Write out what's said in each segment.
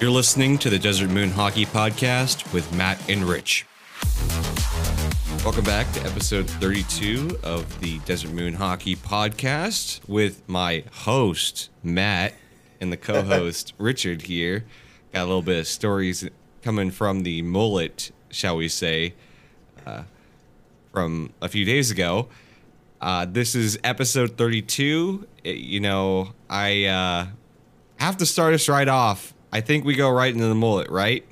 You're listening to the Desert Moon Hockey Podcast with Matt and Rich. Welcome back to episode 32 of the Desert Moon Hockey Podcast with my host, Matt, and the co host, Richard, here. Got a little bit of stories coming from the mullet, shall we say, uh, from a few days ago. Uh, this is episode 32. It- you know, I uh, have to start us right off. I think we go right into the mullet, right?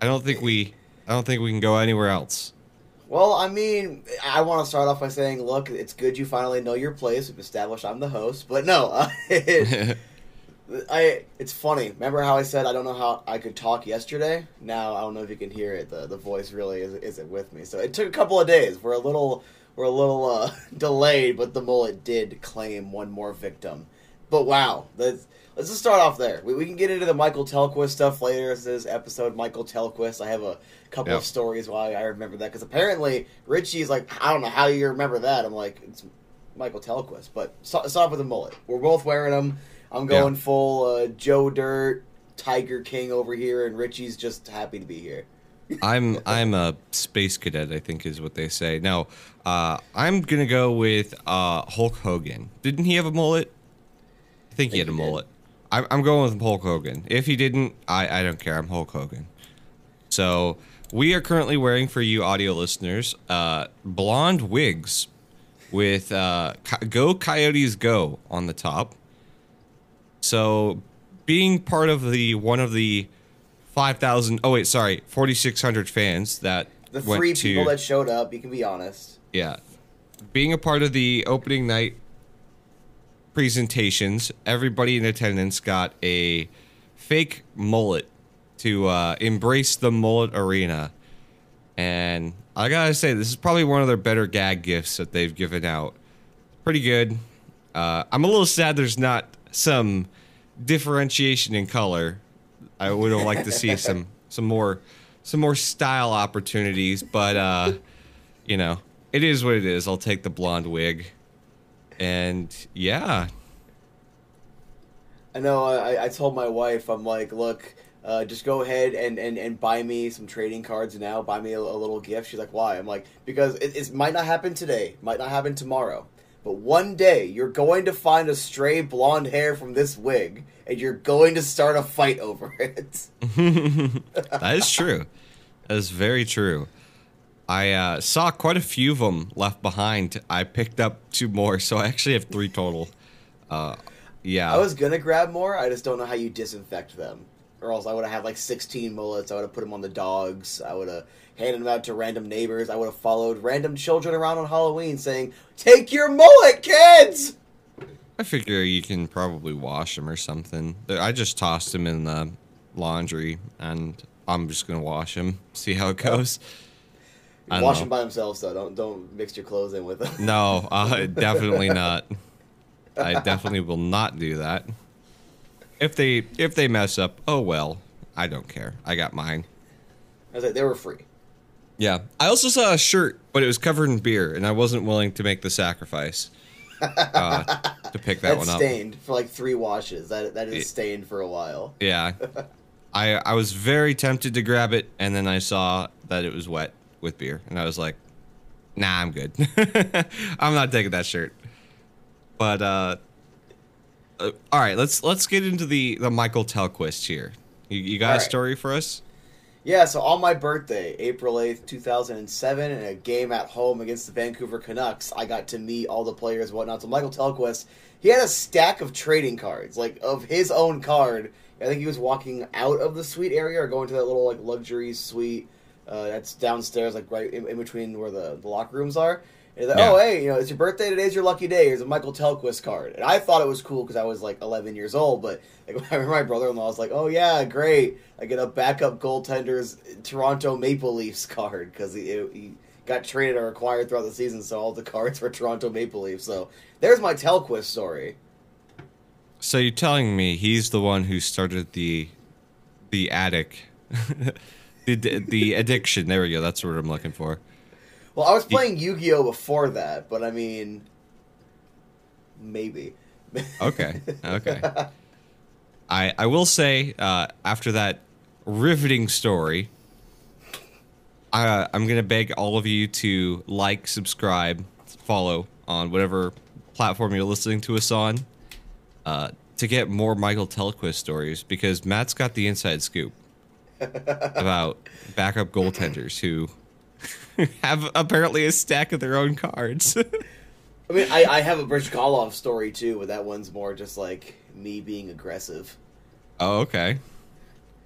I don't think we. I don't think we can go anywhere else. Well, I mean, I want to start off by saying, look, it's good you finally know your place. We've established I'm the host, but no, uh, it, I. It's funny. Remember how I said I don't know how I could talk yesterday? Now I don't know if you can hear it. The the voice really is, isn't with me. So it took a couple of days. We're a little we're a little uh, delayed, but the mullet did claim one more victim. But wow, let's let's just start off there. We, we can get into the Michael Tellqvist stuff later. This is episode Michael Tellqvist. I have a couple Yep. of stories why I remember that because apparently Richie's like, I don't know how you remember that. I'm like, it's Michael Tellqvist, but stop, stop with the mullet. We're both wearing them. I'm going Yeah. full uh, Joe Dirt, Tiger King over here, and Richie's just happy to be here. I'm I'm a space cadet. I think is what they say. Now, uh, I'm gonna go with uh, Hulk Hogan. Didn't he have a mullet? I think he Think had a he mullet. I'm, I'm going with Hulk Hogan. If he didn't, I, I don't care. I'm Hulk Hogan. So we are currently wearing for you audio listeners uh, blonde wigs with uh, "Go Coyotes Go" on the top. So being part of the one of the 5,000, oh wait sorry forty six hundred fans that The three to people that showed up, you can be honest. yeah being a part of the opening night presentations. Everybody in attendance got a fake mullet to uh, embrace the Mullett Arena. And i gotta say this is probably one of their better gag gifts that they've given out. Pretty good. Uh, i'm a little sad there's not some differentiation in color. I would have liked to see some some more some more style opportunities but uh you know, it is what it is. I'll take the blonde wig. And yeah, I know. I, I told my wife, I'm like, look, uh, just go ahead and, and, and buy me some trading cards now. Buy me a, a little gift. She's like, why? I'm like, because it, it might not happen today, might not happen tomorrow, but one day you're going to find a stray blonde hair from this wig, and you're going to start a fight over it. that is true. That is very true. I uh, saw quite a few of them left behind. I picked up two more, so I actually have three total. Uh, yeah. I was gonna grab more. I just don't know how you disinfect them, or else I would have had like 16 mullets. I would have put them on the dogs. I would have handed them out to random neighbors. I would have followed random children around on Halloween saying, "Take your mullet, kids." I figure you can probably wash them or something. I just tossed them in the laundry, and I'm just gonna wash them. See how it goes. I Wash know. them by themselves, though. Don't don't mix your clothes in with them. No, uh, definitely not. I definitely will not do that. If they if they mess up, oh well. I don't care. I got mine. I was like, they were free. Yeah. I also saw a shirt, but it was covered in beer, and I wasn't willing to make the sacrifice uh, to pick that That's one up. stained for like three washes. That that It- is stained for a while. Yeah. I I was very tempted to grab it, and then I saw that it was wet with beer, and I was like, "Nah, I'm good. I'm not taking that shirt." But uh, uh, all right, let's let's get into the the Michael Tellqvist here. You, you got All a right. story for us? Yeah, so on my birthday, April 8th, 2007, in a game at home against the Vancouver Canucks, I got to meet all the players and whatnot. So Michael Tellqvist, he had a stack of trading cards, like of his own card. I think he was walking out of the suite area or going to that little like luxury suite uh, that's downstairs, like right in, in between where the, the locker rooms are. And like, Yeah. oh, hey, you know, it's your birthday. Today's your lucky day. Here's a Michael Tellqvist card. And I thought it was cool because I was like 11 years old. But like, I remember my brother-in-law was like, oh, yeah, great. I get a backup goaltender's Toronto Maple Leafs card because he, he got traded or acquired throughout the season. So all the cards were Toronto Maple Leafs. So there's my Tellqvist story. So you're telling me he's the one who started the the addict, the the addiction? There we go. That's what I'm looking for. Well, I was playing Yu-Gi-Oh before that, but I mean, maybe. Okay. Okay. I I will say uh, after that riveting story. Uh, I'm gonna beg all of you to like, subscribe, follow on whatever platform you're listening to us on, uh, to get more Michael Tellqvist stories because Matt's got the inside scoop about backup goaltenders who have apparently a stack of their own cards. I mean, I, I have a Bryzgalov story too, but that one's more just like me being aggressive. oh, okay.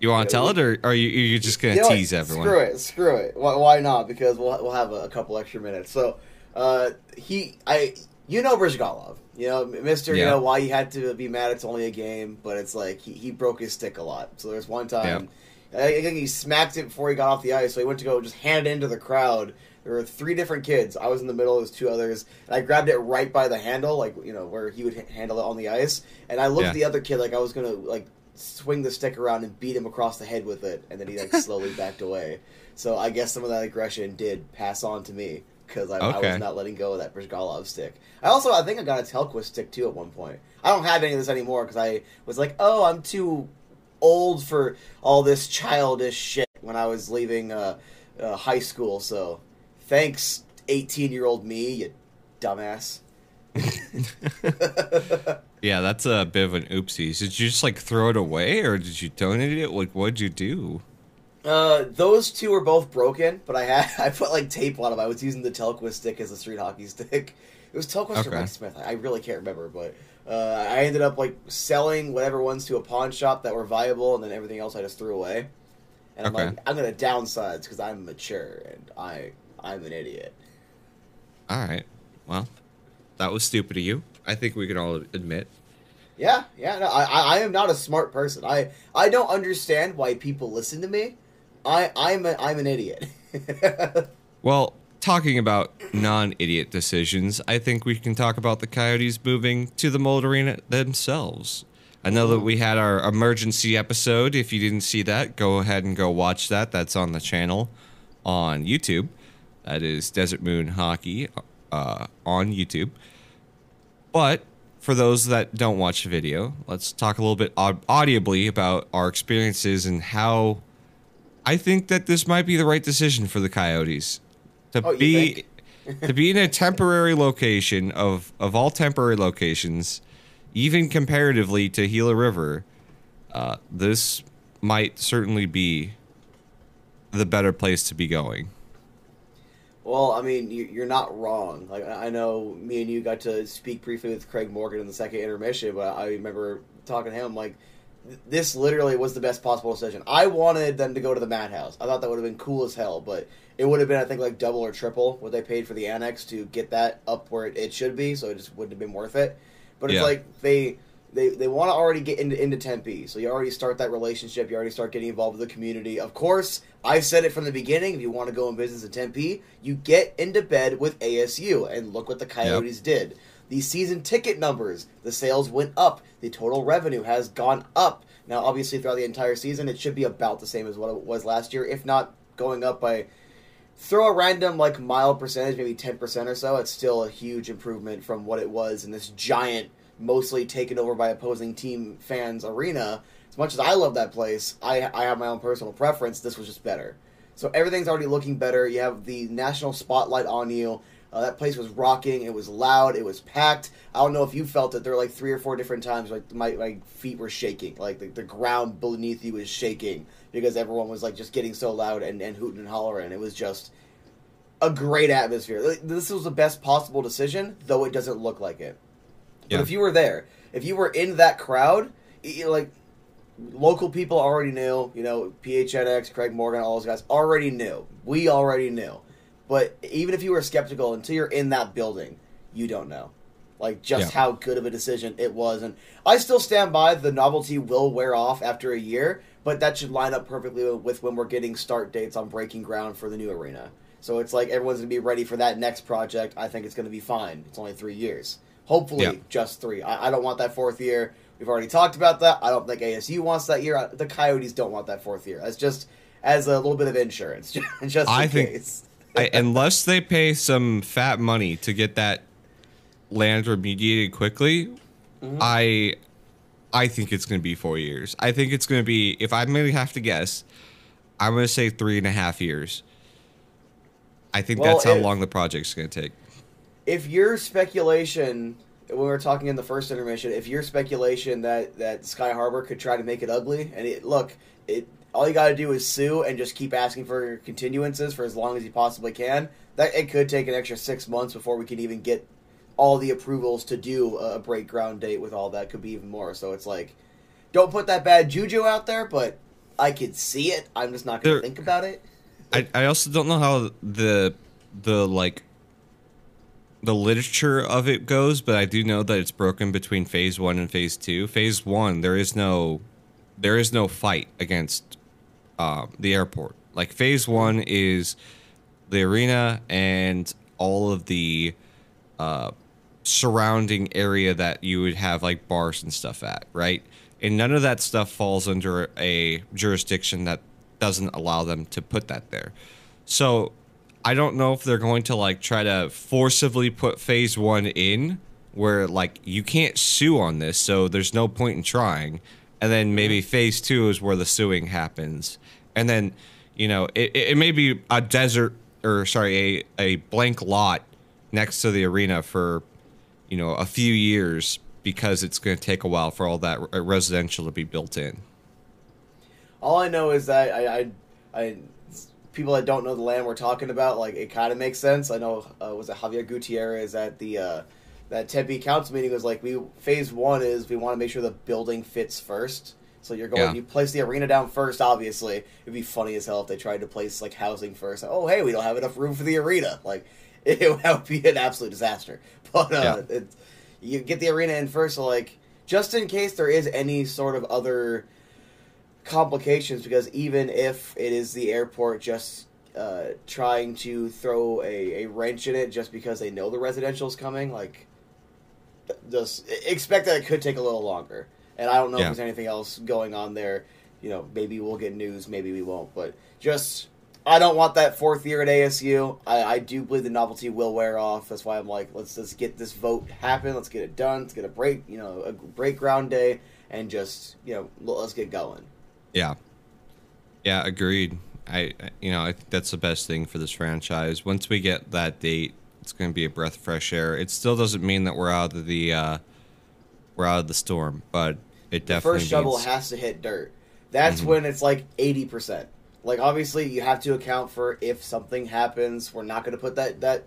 You want to tell it, or are you you just gonna You know what? tease everyone? Screw it, screw it. Why, why not? Because we'll we'll have a, a couple extra minutes. So, uh, he, I, you know, Bryzgalov. You know, Mister. You know why he had to be mad. It's only a game, but it's like he, he broke his stick a lot. So there's one time, I think he smacked it before he got off the ice. So he went to go just hand it into the crowd. There were three different kids. I was in the middle. There was two others, and I grabbed it right by the handle, like you know where he would h- handle it on the ice. And I looked Yeah. at the other kid like I was gonna like swing the stick around and beat him across the head with it, and then he like slowly backed away. So I guess some of that aggression did pass on to me because I, I was not letting go of that Bryzgalov stick. I also I think I got a Tellqvist stick too at one point. I don't have any of this anymore because I was like, oh, I'm too old for all this childish shit when I was leaving uh, uh, high school. So thanks, 18 year old me, you dumbass. Yeah, that's a bit of an oopsie. Did you just like throw it away, or did you donate it? Like, what'd you do? Uh, those two were both broken, but I had I put like tape on them. I was using the Tellqvist stick as a street hockey stick. It was Tellqvist or Mike Smith. I really can't remember, but uh, I ended up like selling whatever ones to a pawn shop that were viable, and then everything else I just threw away. And I'm Okay. like, I'm gonna downsize because I'm mature and I I'm an idiot. All right. Well, that was stupid of you. I think we can all admit. Yeah, yeah. No, I I I am not a smart person. I I don't understand why people listen to me. I I'm a, I'm an idiot. Well, talking about non-idiot decisions, I think we can talk about the Coyotes moving to the Mullett Arena themselves. I know that we had our emergency episode. If you didn't see that, go ahead and go watch that. That's on the channel on YouTube. That is Desert Moon Hockey uh, on YouTube. But for those that don't watch the video, let's talk a little bit audibly about our experiences and how I think that this might be the right decision for the Coyotes to Oh, be to be in a temporary location of of all temporary locations, even comparatively to Gila River. Uh, this might certainly be the better place to be going. Well, I mean, you- you're not wrong. Like I know me and you got to speak briefly with Craig Morgan in the second intermission, but I remember talking to him like this literally was the best possible decision. I wanted them to go to the Madhouse. I thought that would have been cool as hell, but it would have been I think like double or triple what they paid for the annex to get that up where it, it should be, so it just wouldn't have been worth it. But it's Yeah. like they they they want to already get into into Tempe, so you already start that relationship. You already start getting involved with the community. Of course, I said it from the beginning. If you want to go in business in Tempe, you get into bed with ASU, and look what the Coyotes did. The season ticket numbers, the sales went up. The total revenue has gone up. Now, obviously, throughout the entire season, it should be about the same as what it was last year, if not going up by throw a random like mild percentage, maybe ten percent or so. It's still a huge improvement from what it was in this giant, mostly taken over by opposing team fans arena. As much as I love that place, I I have my own personal preference. This was just better. So everything's already looking better. You have the national spotlight on you. Uh, that place was rocking. It was loud. It was packed. I don't know if you felt it. There were like three or four different times like my, my feet were shaking. Like the, the ground beneath you was shaking because everyone was like just getting so loud and, and hooting and hollering. It was just a great atmosphere. Like, This was the best possible decision, though it doesn't look like it. But if you were there, if you were in that crowd, y- like local people already knew, you know, PHNX, Craig Morgan, all those guys already knew. We already knew. But even if you were skeptical until you're in that building, you don't know. Like just Yeah. how good of a decision it was. And I still stand by the novelty will wear off after a year, but that should line up perfectly with when we're getting start dates on breaking ground for the new arena. So it's like everyone's going to be ready for that next project. I think it's going to be fine. It's only three years. Hopefully, Yeah. just three. I, I don't want that fourth year. We've already talked about that. I don't think ASU wants that year. The Coyotes don't want that fourth year. That's just as a little bit of insurance, just I in think- case. I, unless they pay some fat money to get that land remediated quickly, Mm-hmm. I I think it's going to be four years. I think it's going to be, if I'm going to have to guess, I'm going to say three and a half years. I think Well, that's how if- long the project's going to take. if your speculation when we were talking in the first intermission, if your speculation that that Sky Harbor could try to make it ugly, and it, look, it all you got to do is sue and just keep asking for continuances for as long as you possibly can. That it could take an extra six months before we can even get all the approvals to do a break ground date with all that. Could be even more. So it's like, don't put that bad juju out there, but I could see it. I'm just not going to think about it. I, I also don't know how the the like the literature of it goes, but I do know that it's broken between phase one and phase two. Phase one, there is no there is no fight against um, the airport. Like phase one is the arena and all of the uh, surrounding area that you would have like bars and stuff at, right? And none of that stuff falls under a jurisdiction that doesn't allow them to put that there. So I don't know if they're going to like try to forcibly put phase one in where like you can't sue on this, so there's no point in trying. And then maybe phase two is where the suing happens. And then, you know, it, it may be a desert or sorry, a, a blank lot next to the arena for, you know, a few years because it's going to take a while for all that residential to be built in. All I know is that I, I, I people that don't know the land we're talking about, like it kind of makes sense. I know uh, was it Javier Gutierrez at the uh, that Tempe council meeting was like we phase one is we want to make sure the building fits first. So you're going, Yeah. you place the arena down first. Obviously, it'd be funny as hell if they tried to place like housing first. Oh, hey, we don't have enough room for the arena. Like it, would be an absolute disaster. But uh, it, you get the arena in first, so like just in case there is any sort of other complications because even if it is the airport just uh, trying to throw a, a wrench in it just because they know the residential is coming, like just expect that it could take a little longer. And I don't know Yeah. if there's anything else going on there. You know, maybe we'll get news, maybe we won't. But just, I don't want that fourth year at ASU. I, I do believe the novelty will wear off. That's why I'm like, let's just get this vote happen. Let's get it done. Let's get a break, you know, a break ground day, and just, you know, let's get going. Yeah. Yeah, agreed. I, I- you know, I think that's the best thing for this franchise. Once we get that date, it's going to be a breath of fresh air. It still doesn't mean that we're out of the uh, we're out of the storm, but it the definitely first shovel has to hit dirt. That's Mhm. when it's like eighty percent. Like obviously you have to account for if something happens. We're not going to put that that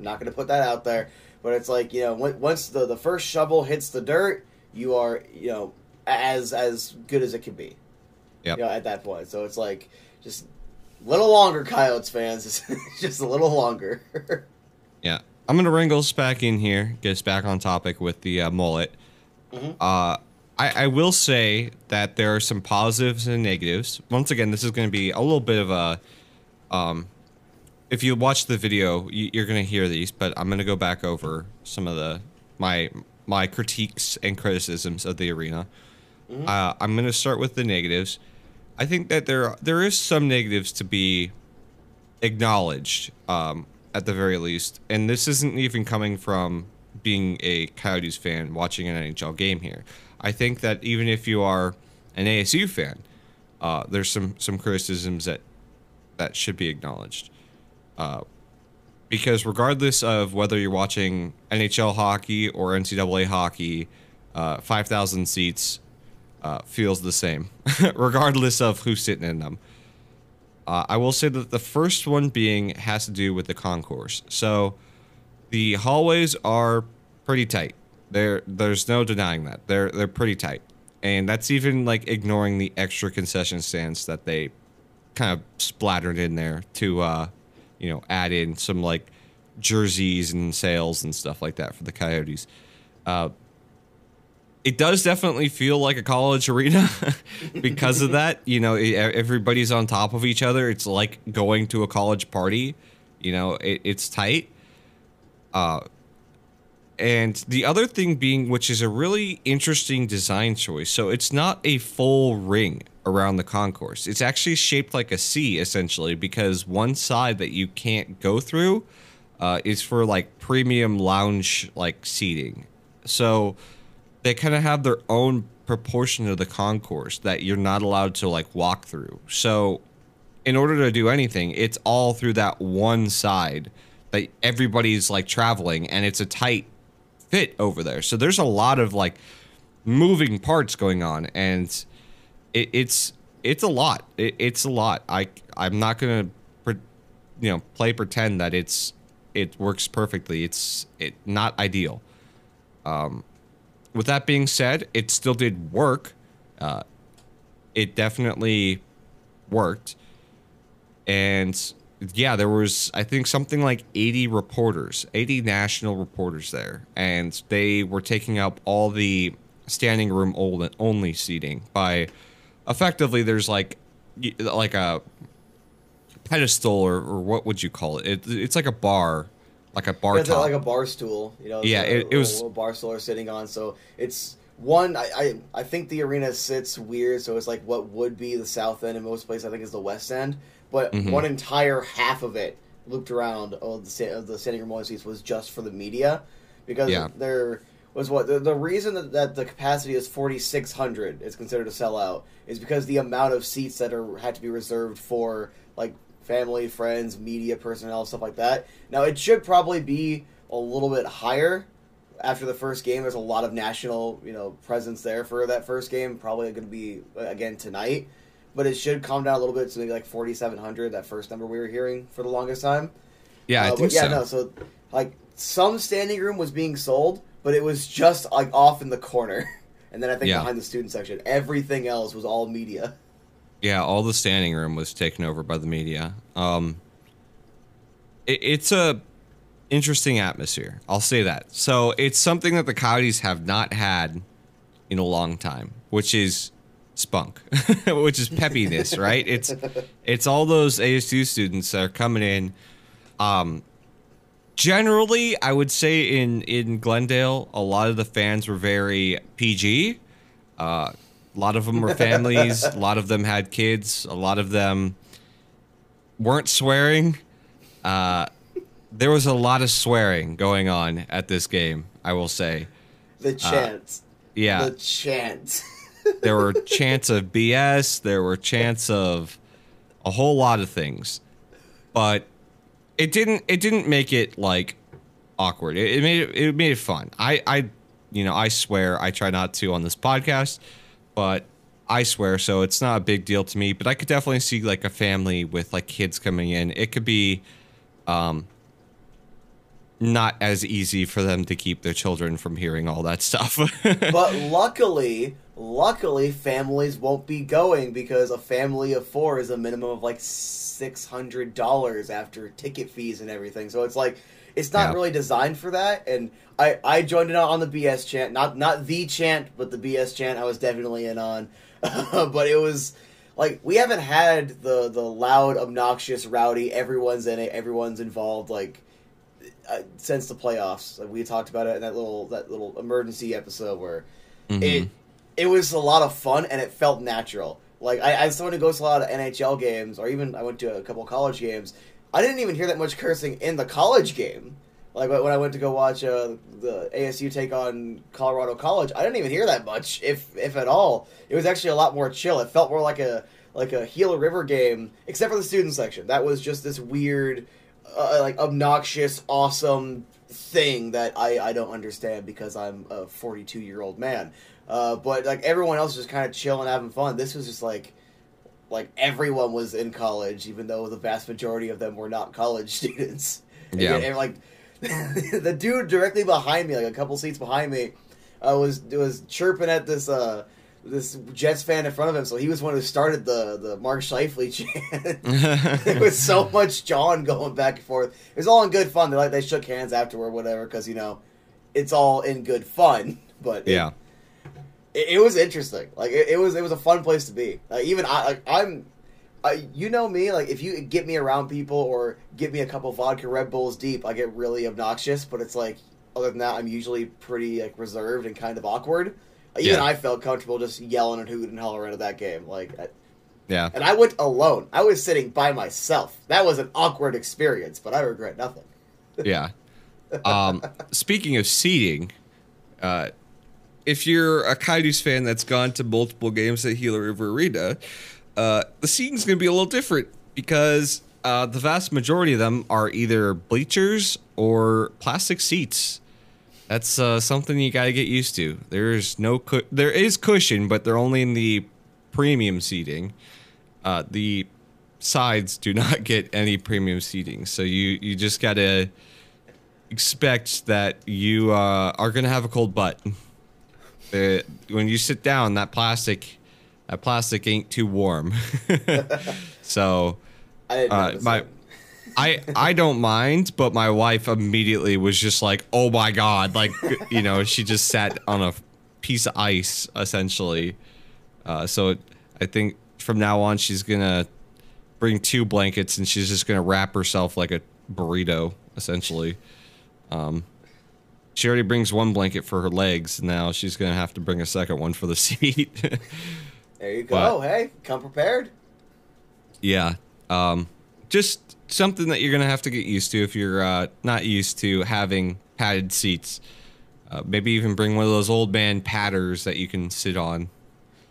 not going to put that out there. But it's like you know once the the first shovel hits the dirt, you are you know as as good as it can be. Yep. You know, at that point, so it's like just a little longer, Coyotes fans. just a little longer. Yeah. I'm gonna wrangle us back in here, get us back on topic with the uh, mullet. Mhm. Uh, I, I will say that there are some positives and negatives. Once again, this is going to be a little bit of a. Um, if you watch the video, you, you're going to hear these, but I'm going to go back over some of the my my critiques and criticisms of the arena. Uh, I'm going to start with the negatives. I think that there there is some negatives to be acknowledged um, at the very least, and this isn't even coming from being a Coyotes fan watching an NHL game here. I think that even if you are an ASU fan, uh, there's some some criticisms that that should be acknowledged. Uh, because regardless of whether you're watching NHL hockey or NCAA hockey, uh, 5,000 seats uh, feels the same, regardless of who's sitting in them. Uh, I will say that the first one being has to do with the concourse. So the hallways are pretty tight. There, there's no denying that. They're they're pretty tight, and that's even like ignoring the extra concession stands that they kind of splattered in there to, uh, you know, add in some like jerseys and sales and stuff like that for the Coyotes. Uh, it does definitely feel like a college arena because of that. You know, everybody's on top of each other. It's like going to a college party. You know, it, it's tight. Uh, and the other thing being, which is a really interesting design choice. So it's not a full ring around the concourse. It's actually shaped like a C essentially because one side that you can't go through uh, is for like premium lounge like seating. So they kind of have their own proportion of the concourse that you're not allowed to like walk through. So in order to do anything, it's all through that one side that everybody's like traveling and it's a tight fit over there. So there's a lot of like moving parts going on and it, it's it's a lot. It, it's a lot. I I'm not to you know play pretend that it's it works perfectly. It's it not ideal. Um with that being said, it still did work. Uh, it definitely worked. And yeah, there was I think something like 80 reporters, 80 national reporters there, and they were taking up all the standing room only seating by effectively there's like like a pedestal or, or what would you call it? it it's like a bar like a bar yeah, top. like a bar stool. You know, yeah, it, it, it was a bar stool are sitting on. So it's one. I, I I think the arena sits weird. So it's like what would be the south end in most places. I think is the west end, but mm-hmm. one entire half of it looped around of the of the standing room only seats was just for the media because yeah. there was what the, the reason that, that the capacity is 4600 is considered a sellout is because the amount of seats that are had to be reserved for like family, friends, media personnel, stuff like that. Now it should probably be a little bit higher after the first game. There's a lot of national, you know, presence there for that first game. Probably going to be again tonight, but it should calm down a little bit to maybe like 4,700. That first number we were hearing for the longest time. Yeah, I uh, think yeah, so. no. So like some standing room was being sold, but it was just like off in the corner, and then I think Yeah. behind the student section, everything else was all media. Yeah, all the standing room was taken over by the media. Um, it, it's a interesting atmosphere. I'll say that. So it's something that the Coyotes have not had in a long time, which is spunk, which is peppiness, right? It's it's all those ASU students that are coming in. Um, generally, I would say in in Glendale, a lot of the fans were very PG. Uh, a lot of them were families. a lot of them had kids. A lot of them weren't swearing. Uh, there was a lot of swearing going on at this game. I will say. The chants. Yeah, The chants. there were chants of BS. There were chants of a whole lot of things, but it didn't. It didn't make it like awkward. It, it made it. It made it fun. I. I. You know. I swear. I try not to on this podcast, but I swear. So it's not a big deal to me. But I could definitely see like a family with like kids coming in. It could be, um, not as easy for them to keep their children from hearing all that stuff. but luckily, luckily, families won't be going because a family of four is a minimum of like six hundred dollars after ticket fees and everything. So it's like it's not Yeah. really designed for that. And I I joined in on the BS chant, not not the chant, but the BS chant. I was definitely in on, but it was. Like we haven't had the the loud, obnoxious, rowdy. Everyone's in it. Everyone's involved. Like uh, since the playoffs. Like we talked about it in that little that little emergency episode where Mhm. it it was a lot of fun and it felt natural. Like I, as someone who goes to a lot of NHL games, or even I went to a couple college games, I didn't even hear that much cursing in the college game. Like when I went to go watch uh, the ASU take on Colorado College, I didn't even hear that much, if if at all. It was actually a lot more chill. It felt more like a like a Gila River game, except for the student section. That was just this weird, uh, like obnoxious, awesome thing that I, I don't understand because I'm a 42 year old man. Uh, but like everyone else was just kind of chilling, having fun. This was just like like everyone was in college, even though the vast majority of them were not college students. And Yeah. yet, and, like the dude directly behind me, like a couple seats behind me, uh, was was chirping at this uh, this Jets fan in front of him. So he was one who started the the Mark Scheifele chant. there was so much John going back and forth. It was all in good fun. They like they shook hands afterward, whatever, because you know it's all in good fun. But yeah. it, it was interesting. Like it, it was it was a fun place to be. Like even I like I'm. I, you know me, like if you get me around people or get me a couple vodka Red Bulls deep, I get really obnoxious. But it's like, other than that, I'm usually pretty like reserved and kind of awkward. Even Yeah. I felt comfortable just yelling and hooting and hollering at that game. Like, I, Yeah. and I went alone. I was sitting by myself. That was an awkward experience, but I regret nothing. yeah. Um, speaking of seating, uh, if you're a Coyotes fan that's gone to multiple games at Gila River Arena, uh, the seating's going to be a little different because uh, the vast majority of them are either bleachers or plastic seats. That's uh, something you got to get used to. There's no cu- there is cushion, but they're only in the premium seating. Uh, the sides do not get any premium seating, so you you just got to expect that you uh, are going to have a cold butt. Uh, when you sit down, that plastic, that plastic ain't too warm. so, I uh, my. I I don't mind, but my wife immediately was just like, "Oh my god!" Like you know, she just sat on a piece of ice essentially. Uh, so I think from now on, she's gonna bring two blankets and she's just gonna wrap herself like a burrito essentially. Um, she already brings one blanket for her legs. Now she's gonna have to bring a second one for the seat. There you go. but- hey, come prepared. yeah. Um, just something that you're gonna have to get used to if you're uh, not used to having padded seats. Uh, maybe even bring one of those old man padders that you can sit on.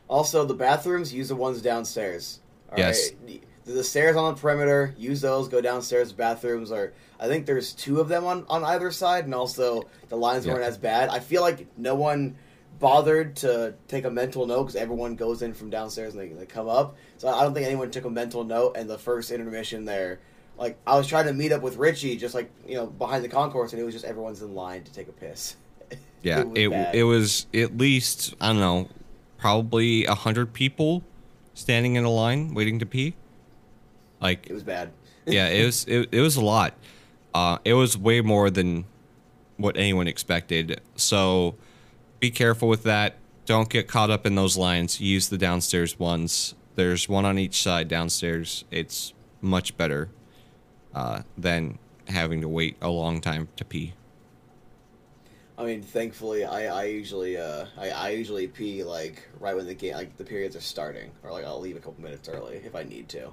Also, the bathrooms use the ones downstairs. All Yes. right? The- stairs on the perimeter, use those. Go downstairs. Bathrooms are. I think there's two of them on on either side, and also the lines Yeah. weren't as bad. I feel like no one bothered to take a mental note because everyone goes in from downstairs and they, they come up. So I don't think anyone took a mental note. And the first intermission there, like I was trying to meet up with Richie, just like you know behind the concourse, and it was just everyone's in line to take a piss. Yeah, was it bad. it was at least I don't know, probably a hundred people standing in a line waiting to pee. Like It was bad. yeah, it was it, it was a lot. Uh, it was way more than what anyone expected. So be careful with that. Don't get caught up in those lines. Use the downstairs ones. There's one on each side downstairs. It's much better uh, than having to wait a long time to pee. I mean, thankfully, I, I usually uh I, I usually pee like right when the game like the periods are starting, or like I'll leave a couple minutes early if I need to.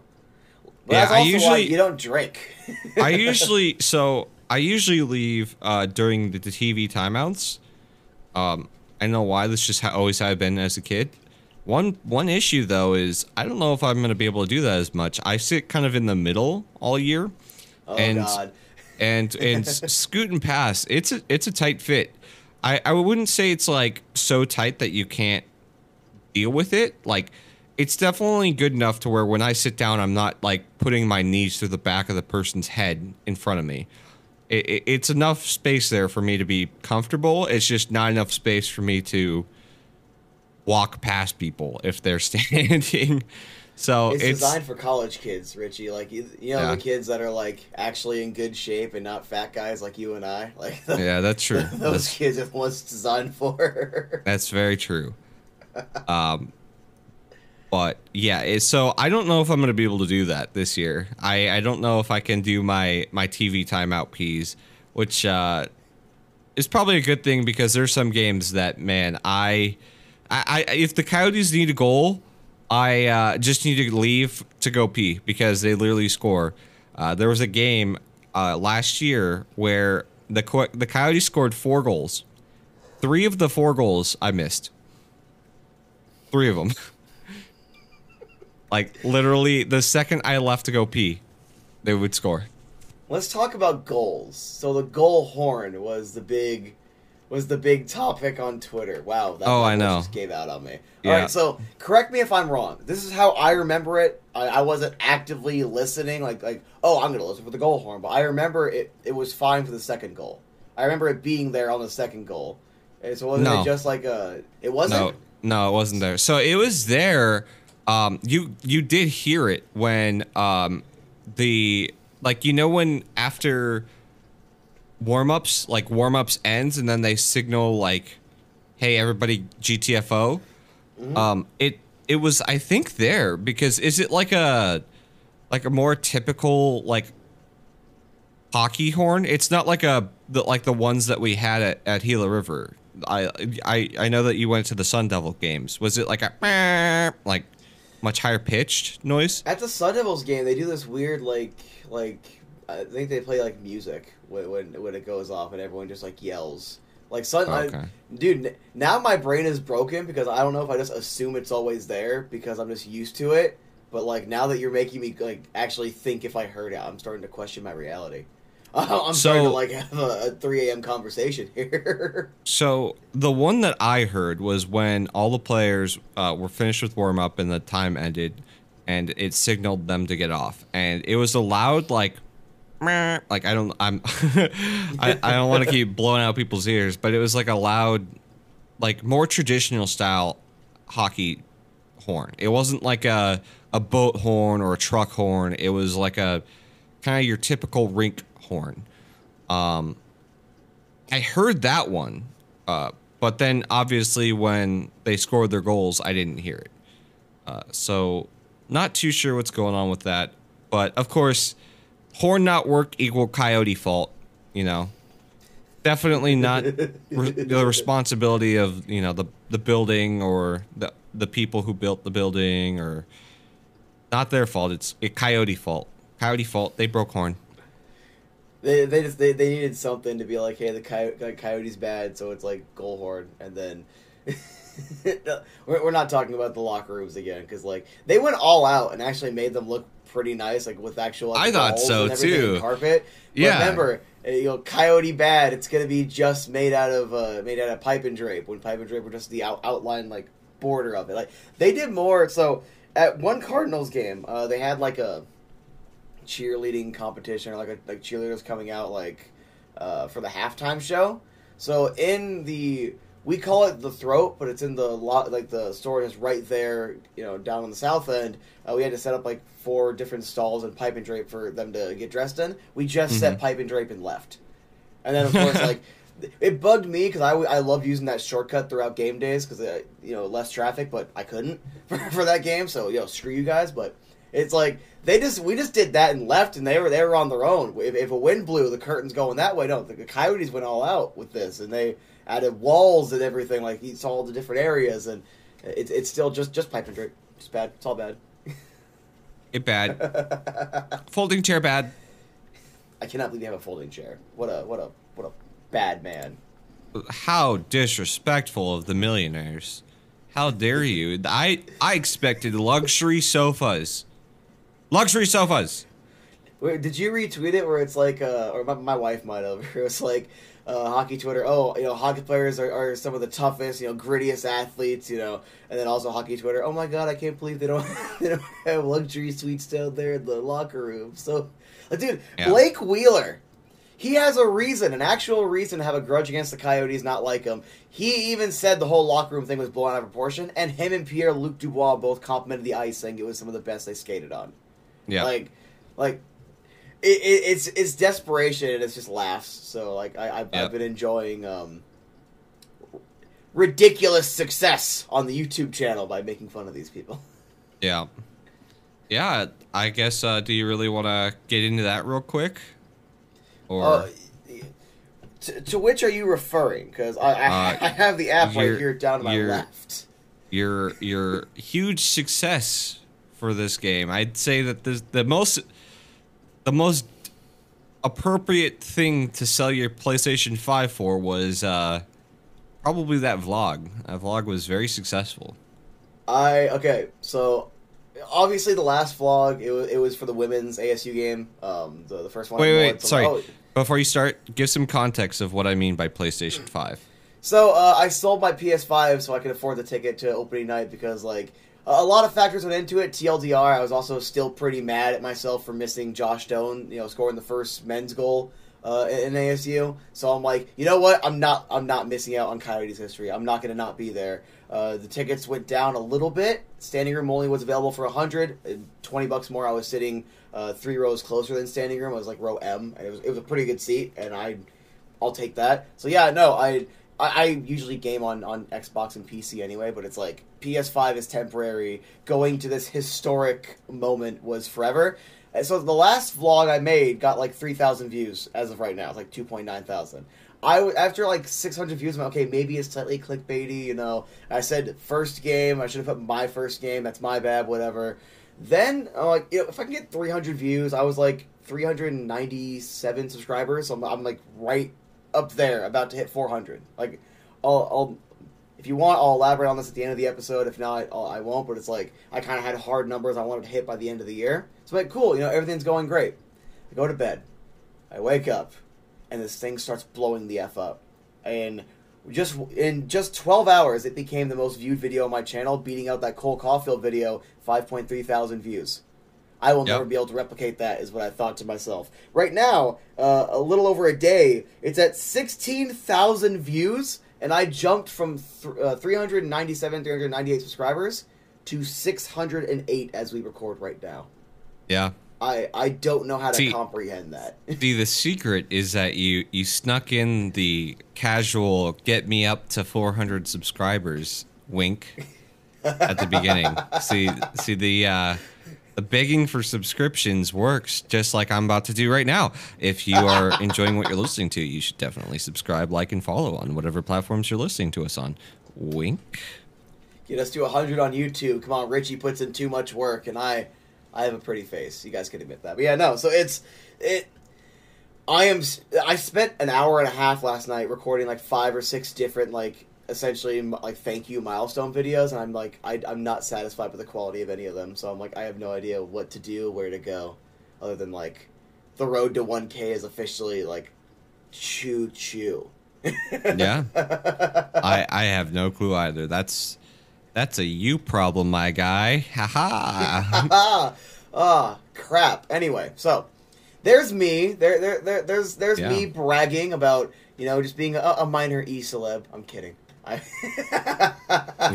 But Yeah, I usually- you don't drink. I usually so I usually leave uh, during the, the TV timeouts. Um, I don't know why this just ha- always have been as a kid. One one issue though is I don't know if I'm gonna be able to do that as much. I sit kind of in the middle all year, oh and God. and and s- scoot and pass. It's a it's a tight fit. I I wouldn't say it's like so tight that you can't deal with it. Like it's definitely good enough to where when I sit down, I'm not like putting my knees through the back of the person's head in front of me. It, it, it's enough space there for me to be comfortable. It's just not enough space for me to walk past people if they're standing. So It's, it's, designed for college kids, Richie. Like you, you know Yeah. the kids that are like actually in good shape and not fat guys like you and I. Like yeah, that's true. those That's- kids are what's designed for. That's very true. Um, but yeah, so I don't know if I'm to be able to do that this year. I, I don't know if I can do my my TV timeout peas, which uh, is probably a good thing because there's some games that man I, I, I if the Coyotes need a goal, I uh, just need to leave to go pee because they literally score. Uh, there was a game uh, last year where the Co- the Coyotes scored four goals. Three of the four goals I missed. Three of them. like literally, the second I left to go pee, they would score. Let's talk about goals. So the goal horn was the big was the big topic on Twitter. Wow, that Oh, I know. just gave out on me. Yeah. All right, so correct me if I'm wrong. This is how I remember it. I, I wasn't actively listening, like like oh, I'm gonna listen for the goal horn, but I remember it. It was fine for the second goal. I remember it being there on the second goal. And so wasn't No. it just like a? It wasn't. No, no, it wasn't there. So it was there. Um, you you did hear it when um, the like you know when after warm ups like warm ups ends and then they signal like, hey everybody GTFO. Um, it it was I think there because is it like a like a more typical like hockey horn? It's not like a the, like the ones that we had at, at Gila River. I I I know that you went to the Sun Devil games. Was it like a like much higher pitched noise? At the Sun Devils game, they do this weird like like I think they play like music when when, when it goes off and everyone just like yells Like sun, I- dude. Now my brain is broken because I don't know if I just assume it's always there because I'm just used to it. But like now that you're making me like actually think if I heard it, I'm starting to question my reality. I'm starting to like have a, a 3 a.m. conversation here. So the one that I heard was when all the players uh, were finished with warm up and the time ended, and it signaled them to get off, and it was a loud like, meh, like I don't I'm I, I don't want to keep blowing out people's ears, but it was like a loud, like more traditional style hockey horn. It wasn't like a a boat horn or a truck horn. It was like a kind of your typical rink horn. Um, I heard that one, uh, but then obviously when they scored their goals, I didn't hear it. Uh, so not too sure what's going on with that. But of course, horn not work equal coyote fault. You know, definitely not re- the responsibility of you know the the building or the the people who built the building or not their fault. It's a coyote fault. Coyote fault. They broke horn. They they just they, they needed something to be like, hey, the coyote, like, coyote's bad, so it's like goal horn, and then we're, we're not talking about the locker rooms again because like they went all out and actually made them look pretty nice, like with actual. Like, I thought so, too. Carpet. But Yeah. remember, uh, you know, coyote bad. It's gonna be just made out of uh, made out of pipe and drape. When pipe and drape were just the out, outline like border of it. Like they did more. So at one Cardinals game, uh, they had like a cheerleading competition or like a, like cheerleaders coming out like uh, for the halftime show. So in the we call it the throat, but it's in the lot like the store is right there, you know, down on the south end. Uh, we had to set up like four different stalls and pipe and drape for them to get dressed in. We just set Mhm. pipe and drape and left, and then of course like. It bugged me because I, I love using that shortcut throughout game days because uh, you know less traffic, but I couldn't for, for that game. So you know, screw you guys. But it's like they just we just did that and left, and they were they were on their own. If, if a wind blew, the curtains going that way. No, the, Coyotes went all out with this, and they added walls and everything. Like he saw all the different areas, and it's it's still just just pipe and drape. It's bad. It's all bad. It bad. Folding chair bad. I cannot believe you have a folding chair. What a what a what a bad man. How disrespectful of the millionaires. How dare you? I I expected luxury sofas. Luxury sofas. Wait, did you retweet it where it's like, uh, or my, my wife might have, it was like, uh, hockey Twitter, oh, you know, hockey players are, are some of the toughest, you know, grittiest athletes, you know, and then also hockey Twitter, oh my god, I can't believe they don't, they don't have luxury suites down there in the locker room. So, like, dude, Yeah. Blake Wheeler, he has a reason, an actual reason to have a grudge against the Coyotes, not like him. He even said the whole locker room thing was blown out of proportion, and him and Pierre Luc Dubois both complimented the ice, saying it was some of the best they skated on. Yeah. Like, like it, it, it's it's desperation and it's just laughs. So like I, I've, Yep. I've been enjoying um, ridiculous success on the YouTube channel by making fun of these people. yeah. Yeah. I guess. Uh, do you really want to get into that real quick? Or Uh, to, to which are you referring? Because I, I, Uh, I have the app right here down to my you're- left. your your huge success for this game? I'd say that the the most the most appropriate thing to sell your PlayStation 5 for was uh, probably that vlog. That vlog was very successful. I okay, so obviously the last vlog it was it was for the women's ASU game, um, the, the first one. Wait, wait. So- sorry. oh, Before you start, give some context of what I mean by PlayStation 5. So uh, I sold my PS5 so I could afford the ticket to opening night because like a lot of factors went into it. TLDR, I was also still pretty mad at myself for missing Josh Stone, you know, scoring the first men's goal uh, in ASU. So I'm like, you know what? I'm not I'm not missing out on Coyotes history. I'm not going to not be there. Uh, the tickets went down a little bit. Standing room only was available for 100, and 20 bucks more. I was sitting uh, three rows closer than standing room. I was like row M, and it was it was a pretty good seat, and I I'll take that. So yeah, no, I I, I usually game on on Xbox and PC anyway, but it's like PS5 is temporary. Going to this historic moment was forever. And so the last vlog I made got like three thousand views as of right now. It's like two point nine thousand. I after like six hundred views, I'm like, okay, maybe it's slightly clickbaity. You know, I said first game. I should have put my first game. That's my bad. Whatever. Then I'm like, you know, if I can get 300 views, I was like 397 subscribers. So I'm, I'm like right up there, about to hit 400. Like, I'll, I'll if you want, I'll elaborate on this at the end of the episode. If not, I'll, I won't. But it's like I kind of had hard numbers I wanted to hit by the end of the year. So like, cool, you know, everything's going great. I go to bed. I wake up, and this thing starts blowing the f up, and just in just 12 hours, it became the most viewed video on my channel, beating out that Cole Caufield video, 5.3 thousand views. I will Yep. never be able to replicate that, is what I thought to myself. Right now, uh, a little over a day, it's at 16,000 views, and I jumped from th- uh, 397, 398 subscribers to 608 as we record right now. Yeah. I, I don't know how to See- comprehend that. See, the secret is that you you snuck in the casual "get me up to 400 subscribers" wink at the beginning. see, see the uh, the begging for subscriptions works just like I'm about to do right now. If you are enjoying what you're listening to, you should definitely subscribe, like, and follow on whatever platforms you're listening to us on. Wink. Get us to 100 on YouTube. Come on, Richie puts in too much work, and I, I have a pretty face. You guys can admit that. But yeah, no. So it's it. I am. I spent an hour and a half last night recording like five or six different like essentially like thank you milestone videos, and I'm like I, I'm not satisfied with the quality of any of them. So I'm like I have no idea what to do, where to go, other than like the road to 1K is officially like choo choo. Yeah. I I have no clue either. That's that's a you problem, my guy. Ha ha. ah, ah, crap. Anyway, so there's me. There, there, there there's there's Yeah. me bragging about you know just being a, a minor e celeb. I'm kidding. I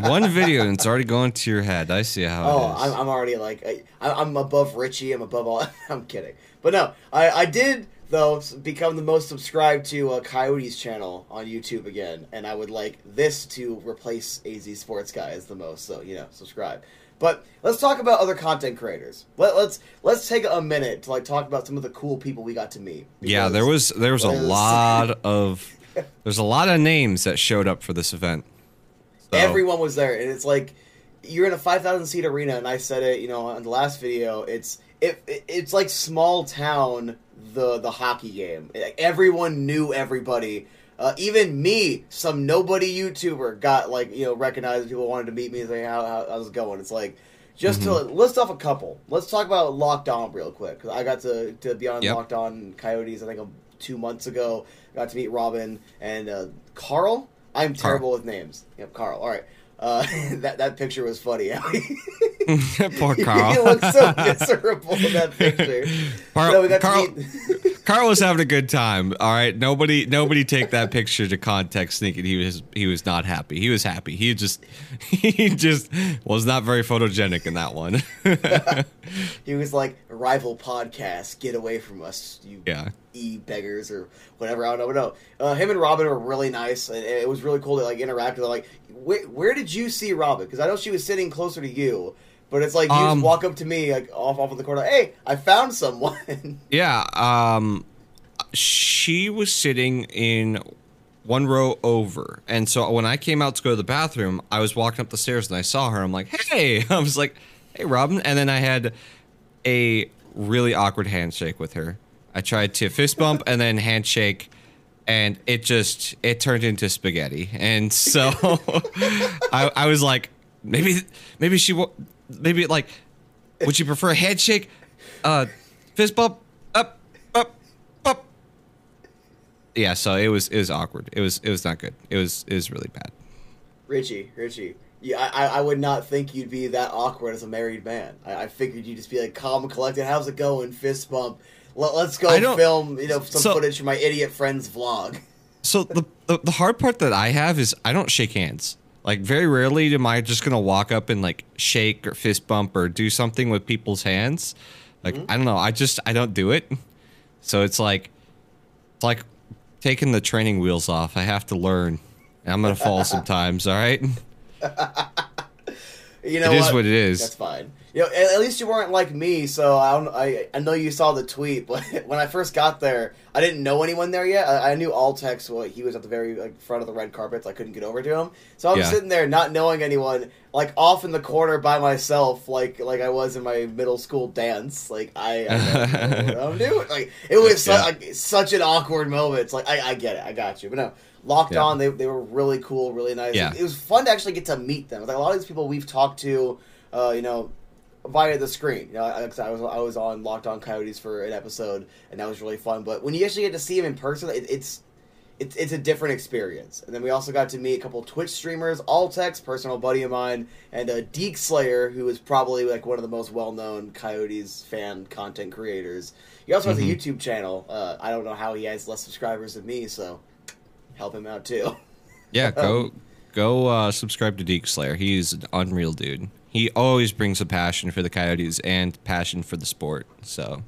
One video and it's already going to your head. I see how oh, it is. I'm, I'm already like I, I'm above Richie. I'm above all. I'm kidding, but no, I I did though become the most subscribed to uh, Coyote's channel on YouTube again, and I would like this to replace AZ Sports Guy as the most. So you know, subscribe. But let's talk about other content creators. Let, let's let's take a minute to like talk about some of the cool people we got to meet. yeah, there was there was a lot of there's a lot of names that showed up for this event. So, Everyone was there, and it's like you're in a five thousand seat arena, and I said it, you know, on the last video. It's it, it it's like small town the the hockey game. Everyone knew everybody. Uh, even me, some nobody YouTuber, got like you know recognized. People wanted to meet me and say how, how how's it going. It's like just to list off a couple. Let's talk about Locked On real quick because I got to to be on Yep. Locked On Coyotes. I think two months ago. Got to meet Robin and uh, Carl. I'm Carl. terrible with names. Yep, Carl. All right. Uh, that that picture was funny. Poor Carl. he looks so miserable in that picture. Carl, No, we got to meet- Carl was having a good time. All right, nobody, nobody take that picture to context thinking he was he was not happy. He was happy. He just he just was not very photogenic in that one. he was like rival podcast. Get away from us, you yeah, e beggars or whatever. I don't know. No, uh, him and Robin were really nice, and it was really cool to like interact with. Like, where, where did you see Robin? Because I know she was sitting closer to you, but it's like you Um, just walk up to me like off off in the corner. Hey, I found someone. yeah. Um, she was sitting in one row over, and so when I came out to go to the bathroom, I was walking up the stairs and I saw her. I'm like, hey, I was like, hey, Robin, and then I had a really awkward handshake with her. I tried to fist bump and then handshake, and it just it turned into spaghetti. And so I, I was like, maybe maybe she maybe like would you prefer a handshake, uh, fist bump, up, up, up. Yeah, so it was it was awkward. It was it was not good. It was it was really bad. Richie, Richie. Yeah, I, I- would not think you'd be that awkward as a married man. I, I figured you'd just be like calm and collected. How's it going? Fist bump. Let, let's go film, you know, some so- footage from my idiot friend's vlog. So the, the the hard part that I have is I don't shake hands. Like very rarely am I just gonna walk up and like shake or fist bump or do something with people's hands. Like mm-hmm. I don't know. I just I don't do it. So it's like it's like taking the training wheels off. I have to learn. And I'm gonna fall sometimes. All right. You know It is what? what it is. That's fine. You know, at, least you weren't like me. So I don't. I I know you saw the tweet, but when I first got there, I didn't know anyone there yet. I, I knew Altex. Well, he was at the very like front of the red carpet. So I couldn't get over to him. So I'm Yeah. sitting there, not knowing anyone, like off in the corner by myself, like like I was in my middle school dance. Like I, I don't know what I'm doing. Like it was su- like, such an awkward moment. It's like I, I get it. I got you. But no. Locked Yeah. on, they, they were really cool, really nice. Yeah. It, was fun to actually get to meet them. Like a lot of these people we've talked to, uh, you know, via the screen. You know, I, I was I was on Locked On Coyotes for an episode, and that was really fun. But when you actually get to see them in person, it, it's it's it's a different experience. And then we also got to meet a couple Twitch streamers, Altex, personal buddy of mine, and uh, Deke Slayer, who is probably like one of the most well known Coyotes fan content creators. He also has a Mhm. YouTube channel. Uh, I don't know how he has less subscribers than me, so help him out too. Yeah, go go uh, subscribe to Deke Slayer. He's an unreal dude. He always brings a passion for the Coyotes and passion for the sport. So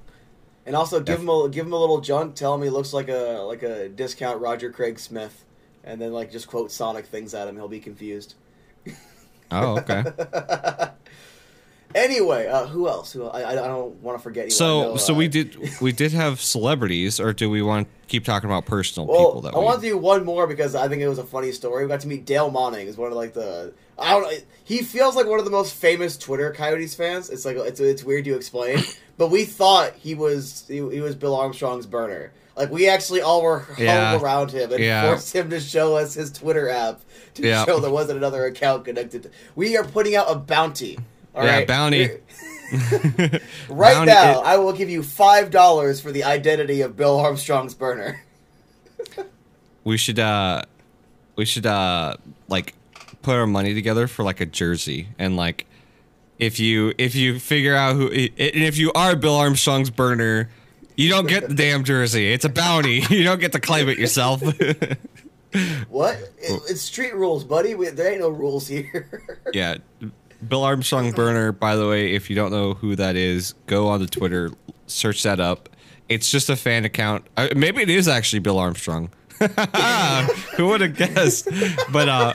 And also give him a give him a little junk. Tell him he looks like a like a discount Roger Craig Smith, and then like just quote Sonic things at him. He'll be confused. Oh, okay. Anyway, uh, who else? Who I, I don't want to forget. anyone. So so uh, we did we did have celebrities, or do we want to keep talking about personal Well, people that I we? want to do one more because I think it was a funny story. We got to meet Dale Monning. Is one of like the I don't know. He feels like one of the most famous Twitter Coyotes fans. It's like it's it's weird to explain, but we thought he was he, he was Bill Armstrong's burner. Like we actually all were huddled Yeah. around him and Yeah. forced him to show us his Twitter app to Yeah. show there wasn't another account connected. To, we are putting out a bounty. All Yeah, right? bounty. Right Bounty- now, it- I will give you five dollars for the identity of Bill Armstrong's burner. we should uh we should uh like put our money together for like a jersey and like if you if you figure out who and if you are Bill Armstrong's burner, you don't get the damn jersey. It's a bounty. You don't get to claim it yourself. What? It, it's street rules, buddy. We, there ain't no rules here. yeah. Bill Armstrong burner, by the way, if you don't know who that is, go on the Twitter, search that up. It's just a fan account. Uh, maybe it is actually Bill Armstrong. who would have guessed? But uh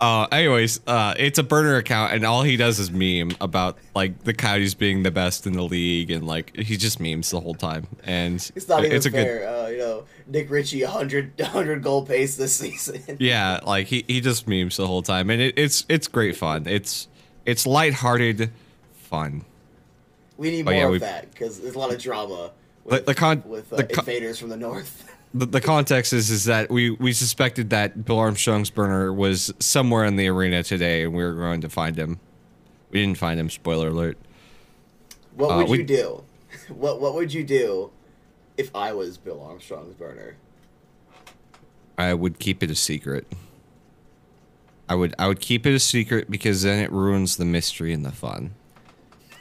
uh anyways, uh it's a burner account and all he does is meme about like the Coyotes being the best in the league and like he just memes the whole time. And it's not even it's a good fair. Uh, you know, Nick Ritchie 100, 100 goal pace this season. Yeah, like he, he just memes the whole time, and it, it's it's great fun. It's it's lighthearted fun. We need Oh, more yeah, of we- that because there's a lot of drama with, the con- with uh, the con- invaders from the north. The, the context is is that we we suspected that Bill Armstrong's burner was somewhere in the arena today, and we were going to find him. We didn't find him. Spoiler alert. What Uh, would we- you do? What What would you do if I was Bill Armstrong's burner? I would keep it a secret. I would I would keep it a secret because then it ruins the mystery and the fun.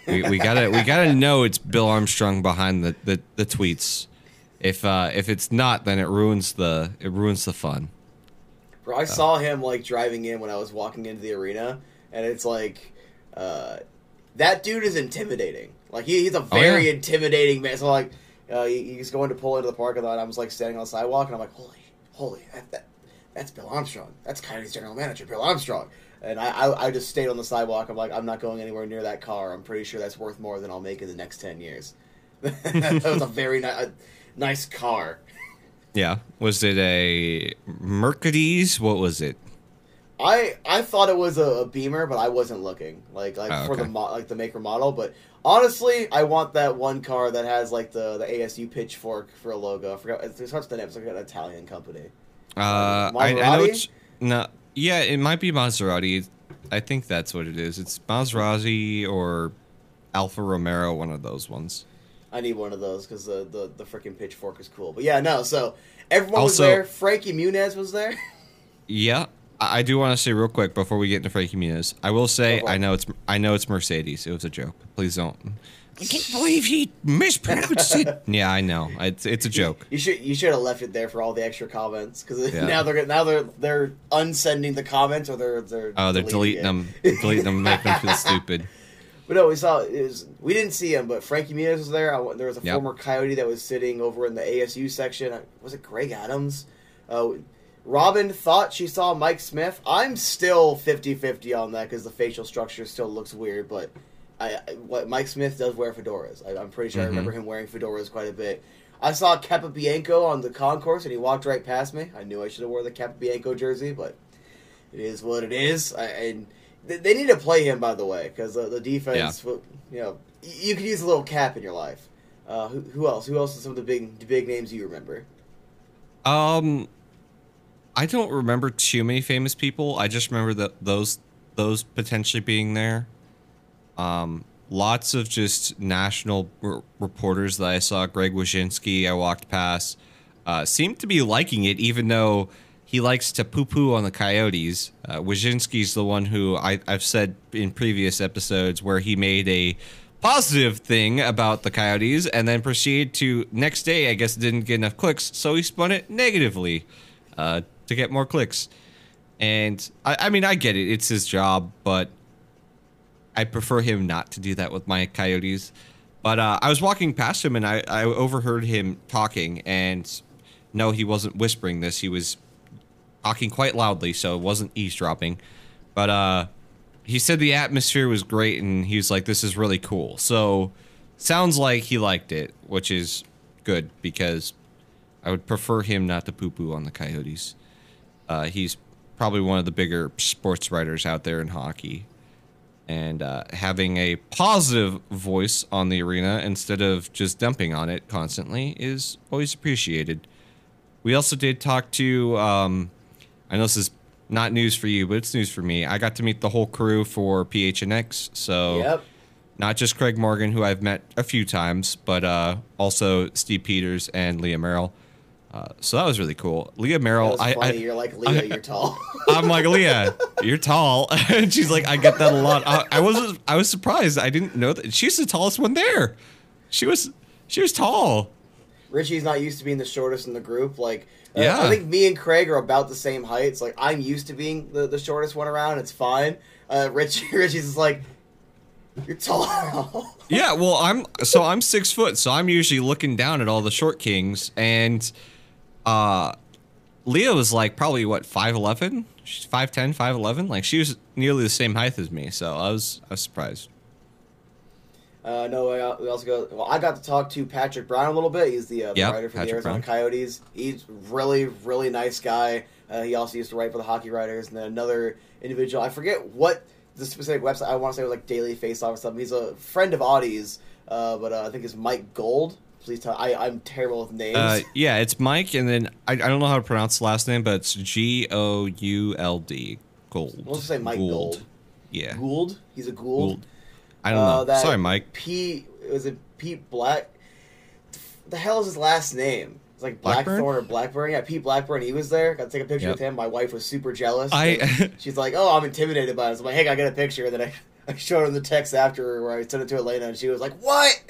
We, we gotta we gotta know it's Bill Armstrong behind the, the, the tweets. If uh, if it's not, then it ruins the it ruins the fun. Bro, I saw him like driving in when I was walking into the arena, and it's like, uh, that dude is intimidating. Like he, he's a Oh, very yeah. intimidating man. So like, uh, he, he's going to pull into the parking lot. I was like standing on the sidewalk, and I'm like, holy, holy, that, that that's Bill Armstrong. That's Coyotes general manager, Bill Armstrong. And I, I, I just stayed on the sidewalk. I'm like, I'm not going anywhere near that car. I'm pretty sure that's worth more than I'll make in the next ten years. that was a very ni- a nice car. Yeah. Was it a Mercedes? What was it? I I thought it was a, a Beamer, but I wasn't looking like like Oh, for the mo- like the maker model. But honestly, I want that one car that has like the the ASU pitchfork for a logo. I forgot it starts the name. It's like an Italian company. Uh, I, I know it's no. Yeah, it might be Maserati. I think that's what it is. It's Maserati or Alfa Romero, one of those ones. I need one of those because the the the freaking pitchfork is cool. But yeah, no. So everyone was there. Frankie Muniz was there. Yeah, I, I do want to say real quick before we get into Frankie Muniz. I will say Go for it. I know it's I know it's Mercedes. It was a joke. Please don't. I can't believe he mispronounced it. yeah, I know. It's it's a joke. You should you should have left it there for all the extra comments because Yeah. now they're gonna- now they're they're unsending the comments or they're they're Oh, they're deleting it. them, deleting them, making them feel stupid. But no, we saw it was, we didn't see him, but Frankie Muniz was there. I, there was a Yep. former Coyote that was sitting over in the ASU section. I- Was it Greg Adams? Uh, Robin thought she saw Mike Smith. I'm still 50-50 on that because the facial structure still looks weird, but I, I what Mike Smith does wear fedoras. I, I'm pretty sure I Mhm. remember him wearing fedoras quite a bit. I saw Capobianco on the concourse and he walked right past me. I knew I should have wore the Capobianco jersey, but it is what it is. I, and they, they need to play him, by the way, because uh, the defense, yeah. you know, you could use a little cap in your life. Uh, who, who else? Who else are some of the big big names you remember? Um, I don't remember too many famous people. I just remember that those those potentially being there. Um, lots of just national r- reporters that I saw. Greg Wyshynski, I walked past, uh, seemed to be liking it, even though he likes to poo poo on the Coyotes. Uh, Wyshynski's the one who I, I've said in previous episodes where he made a positive thing about the Coyotes and then proceeded to next day, I guess, didn't get enough clicks, so he spun it negatively uh, to get more clicks. And I, I mean, I get it; it's his job, but I prefer him not to do that with my Coyotes. But uh, I was walking past him and I, I overheard him talking, and no, he wasn't whispering this. He was talking quite loudly, so it wasn't eavesdropping. But uh, he said the atmosphere was great, and he was like, "This is really cool." So sounds like he liked it, which is good because I would prefer him not to poo poo on the Coyotes. Uh, he's probably one of the bigger sports writers out there in hockey. And uh, having a positive voice on the arena instead of just dumping on it constantly is always appreciated. We also did talk to, um, I know this is not news for you, but it's news for me. I got to meet the whole crew for PHNX. So Yep. not just Craig Morgan, who I've met a few times, but uh, also Steve Peters and Leah Merrill. Uh, so that was really cool. Leah Merrill, I. I, You're like Leah. you're tall. I'm like Leah, you're tall, and she's like, I get that a lot. I, I was I was surprised. I didn't know that she's the tallest one there. She was she was tall. Richie's not used to being the shortest in the group. Like, uh, Yeah. I think me and Craig are about the same heights. Like, I'm used to being the, the shortest one around. It's fine. Uh, Richie, Richie's just like, you're tall. Yeah, well, I'm so I'm six foot, so I'm usually looking down at all the short kings, and uh, Leah was like probably what five eleven, she's 5'10", 5'11". like she was nearly the same height as me, so I was I was surprised. Uh, no, I- we also got. Well, I got to talk to Patrick Brown a little bit. He's the, uh, the Yep, writer for Patrick the Arizona Brown. Coyotes. He's really, really nice guy. Uh, he also used to write for the Hockey Writers. And then another individual, I forget what the specific website. I want to say it was like Daily Faceoff or something. He's a friend of Audie's, uh, but uh, I think it's Mike Gold. Please tell. I, I'm terrible with names. Uh, yeah, it's Mike, and then I, I don't know how to pronounce the last name, but it's G O U L D Gold. We'll just say Mike Gold. Yeah, Gould. He's a Gould. Gould. I don't Uh, know. that Sorry, Mike. Pete was it Pete Black? The hell is his last name? It's like Blackburn? Blackthorn or Blackburn. Yeah, Pete Blackburn. He was there. Got to take a picture Yep. with him. My wife was super jealous. I- she's like, "Oh, I'm intimidated by this." I'm like, "Hey, I get a picture." And then I, I showed her the text after where I sent it to Elena, and she was like, "What?"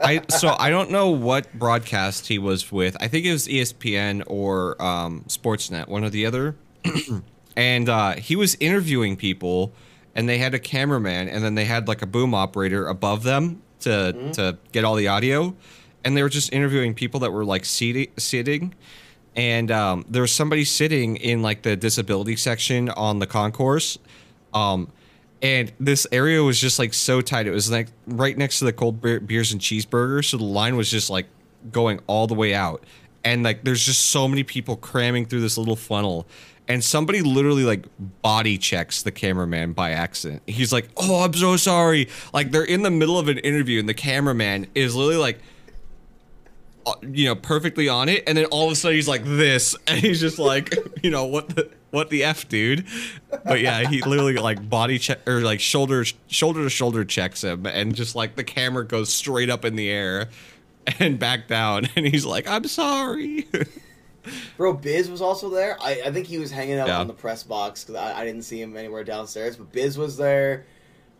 I so I don't know what broadcast he was with. I think it was ESPN or um, Sportsnet, one or the other. and uh, he was interviewing people, and they had a cameraman, and then they had like a boom operator above them to to get all the audio, and they were just interviewing people that were like seating, sitting. And um, there was somebody sitting in like the disability section on the concourse. Um, and this area was just like so tight. It was like right next to the cold beer, beers and cheeseburgers, so the line was just like going all the way out. And like there's just so many people cramming through this little funnel. And somebody literally like body checks the cameraman by accident. He's like, "Oh, I'm so sorry." Like they're in the middle of an interview and the cameraman is literally like uh, you know, perfectly on it, and then all of a sudden he's like this, and he's just like, you know, what the what the f, dude? But yeah, he literally like body check or like shoulder shoulder to shoulder checks him, and just like the camera goes straight up in the air and back down, and he's like, I'm sorry. Bro, Biz was also there. I, I think he was hanging out Yeah. on the press box because I, I didn't see him anywhere downstairs. But Biz was there.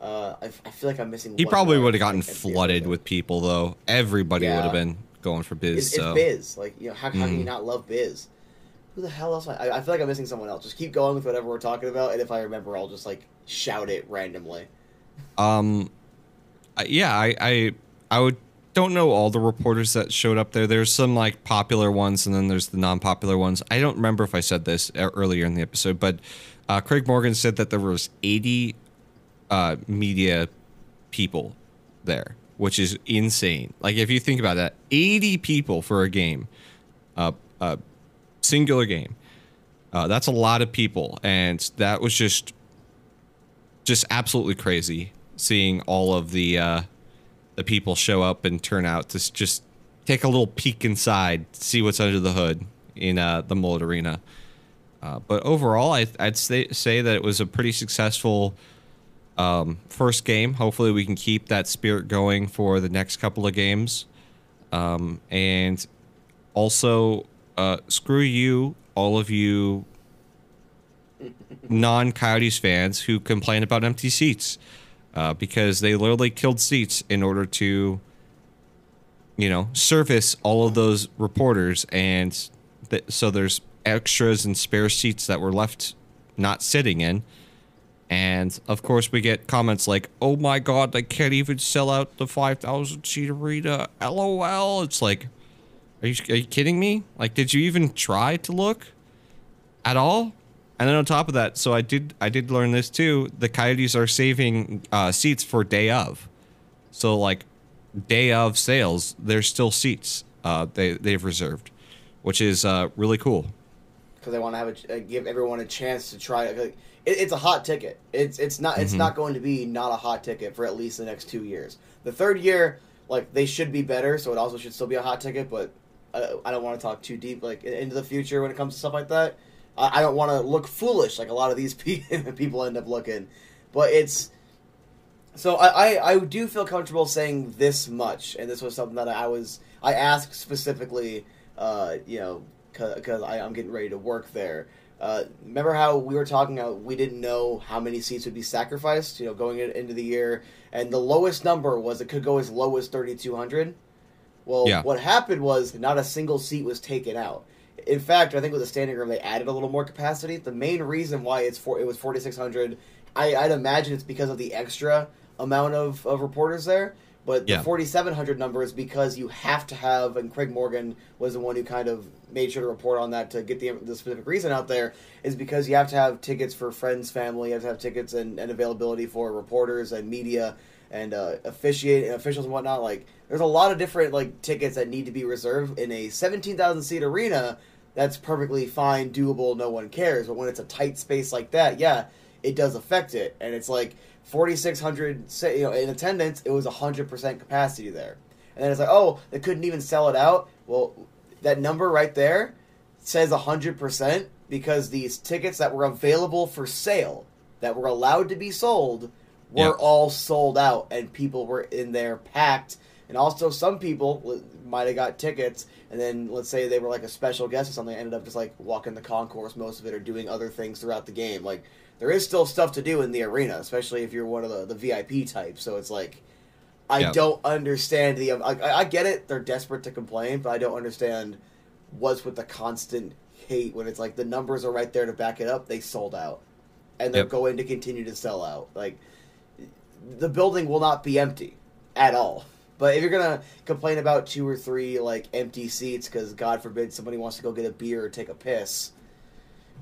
Uh, I, I feel like I'm missing. he probably would have gotten I flooded with people though. Everybody would have been going for biz. It's, it's Biz. Like, you know, how, how can you Mhm. not love Biz? Who the hell else? I, I I feel like I'm missing someone else. Just keep going with whatever we're talking about, and if I remember, I'll just like shout it randomly. Um, yeah, I, I, I would don't know all the reporters that showed up there. There's some like popular ones, and then there's the non-popular ones. I don't remember if I said this e- earlier in the episode, but uh, Craig Morgan said that there was 80 uh, media people there, which is insane. Like if you think about that, 80 people for a game, uh, a singular game. Uh, that's a lot of people, and that was just just absolutely crazy seeing all of the uh, the people show up and turn out to just take a little peek inside, see what's under the hood in uh, the Mullett Arena. Uh, but overall, I, I'd say, say that it was a pretty successful um, first game. Hopefully, we can keep that spirit going for the next couple of games. Um, and also, uh, screw you, all of you non Coyotes fans who complain about empty seats uh, because they literally killed seats in order to, you know, service all of those reporters. And th- so there's extras and spare seats that were left not sitting in. And of course, we get comments like, "Oh my God, they can't even sell out the five thousand seat arena." LOL. It's like, are you are you kidding me? Like, did you even try to look at all? And then on top of that, so I did I did learn this too. The Coyotes are saving uh, seats for day of, so like day of sales, there's still seats uh, they they've reserved, which is uh, really cool. because they want to have a, uh, give everyone a chance to try. Like, it. It's a hot ticket. It's it's not it's Mhm. not going to be not a hot ticket for at least the next two years. The third year, like they should be better, so it also should still be a hot ticket. But I, I don't want to talk too deep like into the future when it comes to stuff like that. I, I don't want to look foolish like a lot of these people end up looking. But it's so I, I, I do feel comfortable saying this much, and this was something that I was I asked specifically, uh, you know, because I'm getting ready to work there. Uh, remember how we were talking? How we didn't know how many seats would be sacrificed, you know, going into the year, and the lowest number was it could go as low as 3,200. Well, Yeah. what happened was not a single seat was taken out. In fact, I think with the standing room they added a little more capacity. The main reason why it's for it was 4,600, I, I'd imagine it's because of the extra amount of, of reporters there. But Yeah. the 4,700 number is because you have to have, and Craig Morgan was the one who kind of made sure to report on that to get the, the specific reason out there, is because you have to have tickets for friends, family, you have to have tickets and, and availability for reporters and media and uh, officiate officials and whatnot. Like, there's a lot of different like tickets that need to be reserved in a 17,000 seat arena. That's perfectly fine, doable, no one cares. But when it's a tight space like that, yeah, it does affect it. And it's like 4,600, you know, in attendance, it was 100% capacity there. And then it's like, oh, they couldn't even sell it out. Well, that number right there says 100% because these tickets that were available for sale, that were allowed to be sold, were Yep. all sold out and people were in there packed. And also, some people might have got tickets, and then let's say they were like a special guest or something, ended up just like walking the concourse most of it or doing other things throughout the game. Like, there is still stuff to do in the arena, especially if you're one of the, the VIP types. So it's like, I Yeah. don't understand the. I, I- I get it; they're desperate to complain, but I don't understand what's with the constant hate when it's like the numbers are right there to back it up. They sold out, and they're Yep. going to continue to sell out. Like the building will not be empty at all. But if you're gonna complain about two or three like empty seats because God forbid somebody wants to go get a beer or take a piss,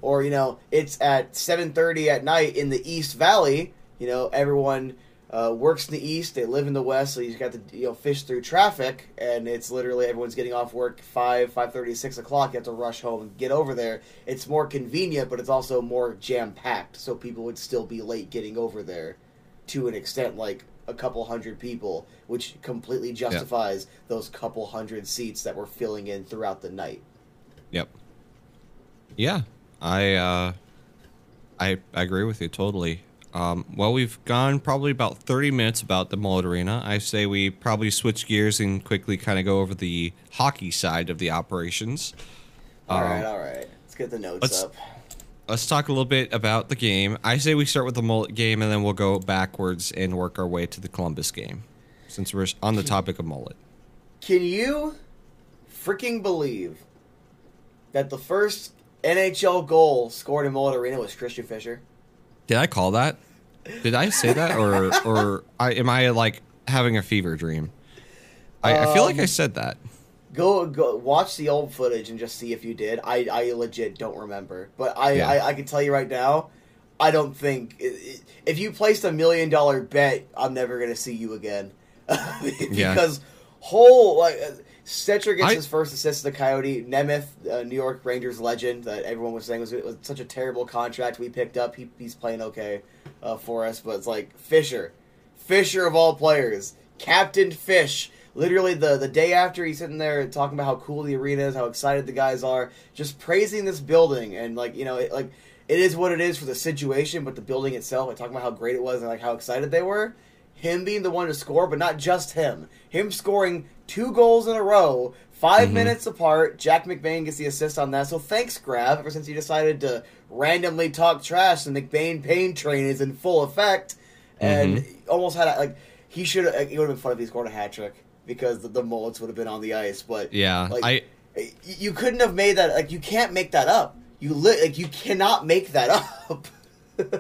or you know it's at 7:30 at night in the East Valley, you know everyone uh, works in the East, they live in the West, so you got to you know fish through traffic, and it's literally everyone's getting off work five, five thirty, six o'clock. You have to rush home and get over there. It's more convenient, but it's also more jam packed, so people would still be late getting over there to an extent like a couple hundred people, which completely justifies those couple hundred seats that were filling in throughout the night. Yep. Yeah, I uh, I I agree with you totally. Um, well, we've gone probably about thirty minutes about the Mullett Arena. I say we probably switch gears and quickly kind of go over the hockey side of the operations. All Um, right, all right. Let's get the notes up. Let's talk a little bit about the game. I say we start with the Mullet game and then we'll go backwards and work our way to the Columbus game, since we're on the topic of Mullet. Can you freaking believe that the first NHL goal scored in Mullett Arena was Christian Fischer? Did I call that? Did I say that, or or I, am I like having a fever dream? I, I feel like Um, I said that. Go go watch the old footage and just see if you did. I, I legit don't remember, but I, Yeah. I I can tell you right now, I don't think if you placed a million dollar bet, I'm never gonna see you again Yeah. because whole like uh, Stecher gets I- his first assist to the Coyote. Nemeth, uh, New York Rangers legend that everyone was saying was, was such a terrible contract we picked up. He, he's playing okay uh, for us, but it's like Fischer, Fischer of all players, Captain Fish. Literally the the day after he's sitting there talking about how cool the arena is, how excited the guys are, just praising this building and like you know it, like it is what it is for the situation, but the building itself, like talking about how great it was and like how excited they were. Him being the one to score, but not just him. Him scoring two goals in a row, 5 Mhm. minutes apart. Jack McBain gets the assist on that. So thanks, Grav. Ever since you decided to randomly talk trash, the McBain pain train is in full effect, and almost had a, like he should. have It would have been fun if he scored a hat trick because the, the mullets would have been on the ice. But Yeah, like, I you couldn't have made that. Like you can't make that up. You li- like you cannot make that up.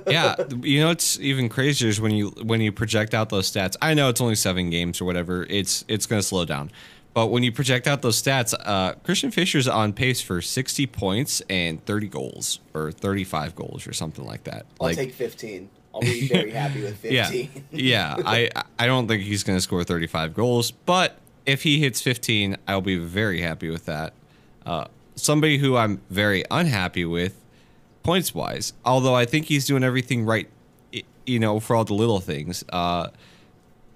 yeah, you know it's even crazier is when you when you project out those stats. I know it's only seven games or whatever. It's it's going to slow down, but when you project out those stats, uh, Christian Fischer's on pace for sixty points and thirty goals or thirty five goals or something like that. I'll like take fifteen. I'll be very happy with yeah, fifteen. yeah. I I don't think he's going to score thirty five goals, but if he hits fifteen, I'll be very happy with that. Uh, somebody who I'm very unhappy with points wise. Although I think he's doing everything right, you know, for all the little things. Uh,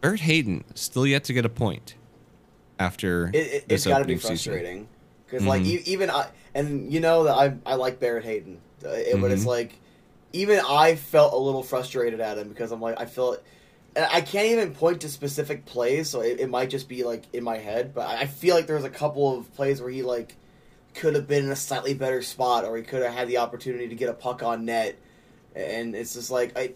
Barrett Hayton still yet to get a point after It, it, this it's got to be frustrating because like Mhm. e- even I and you know that I I like Barrett Hayton, uh, it- but it's Mhm. like even I felt a little frustrated at him because I'm like I feel. I can't even point to specific plays, so it, it might just be like in my head. But I feel like there was a couple of plays where he like could have been in a slightly better spot, or he could have had the opportunity to get a puck on net, and it's just like I,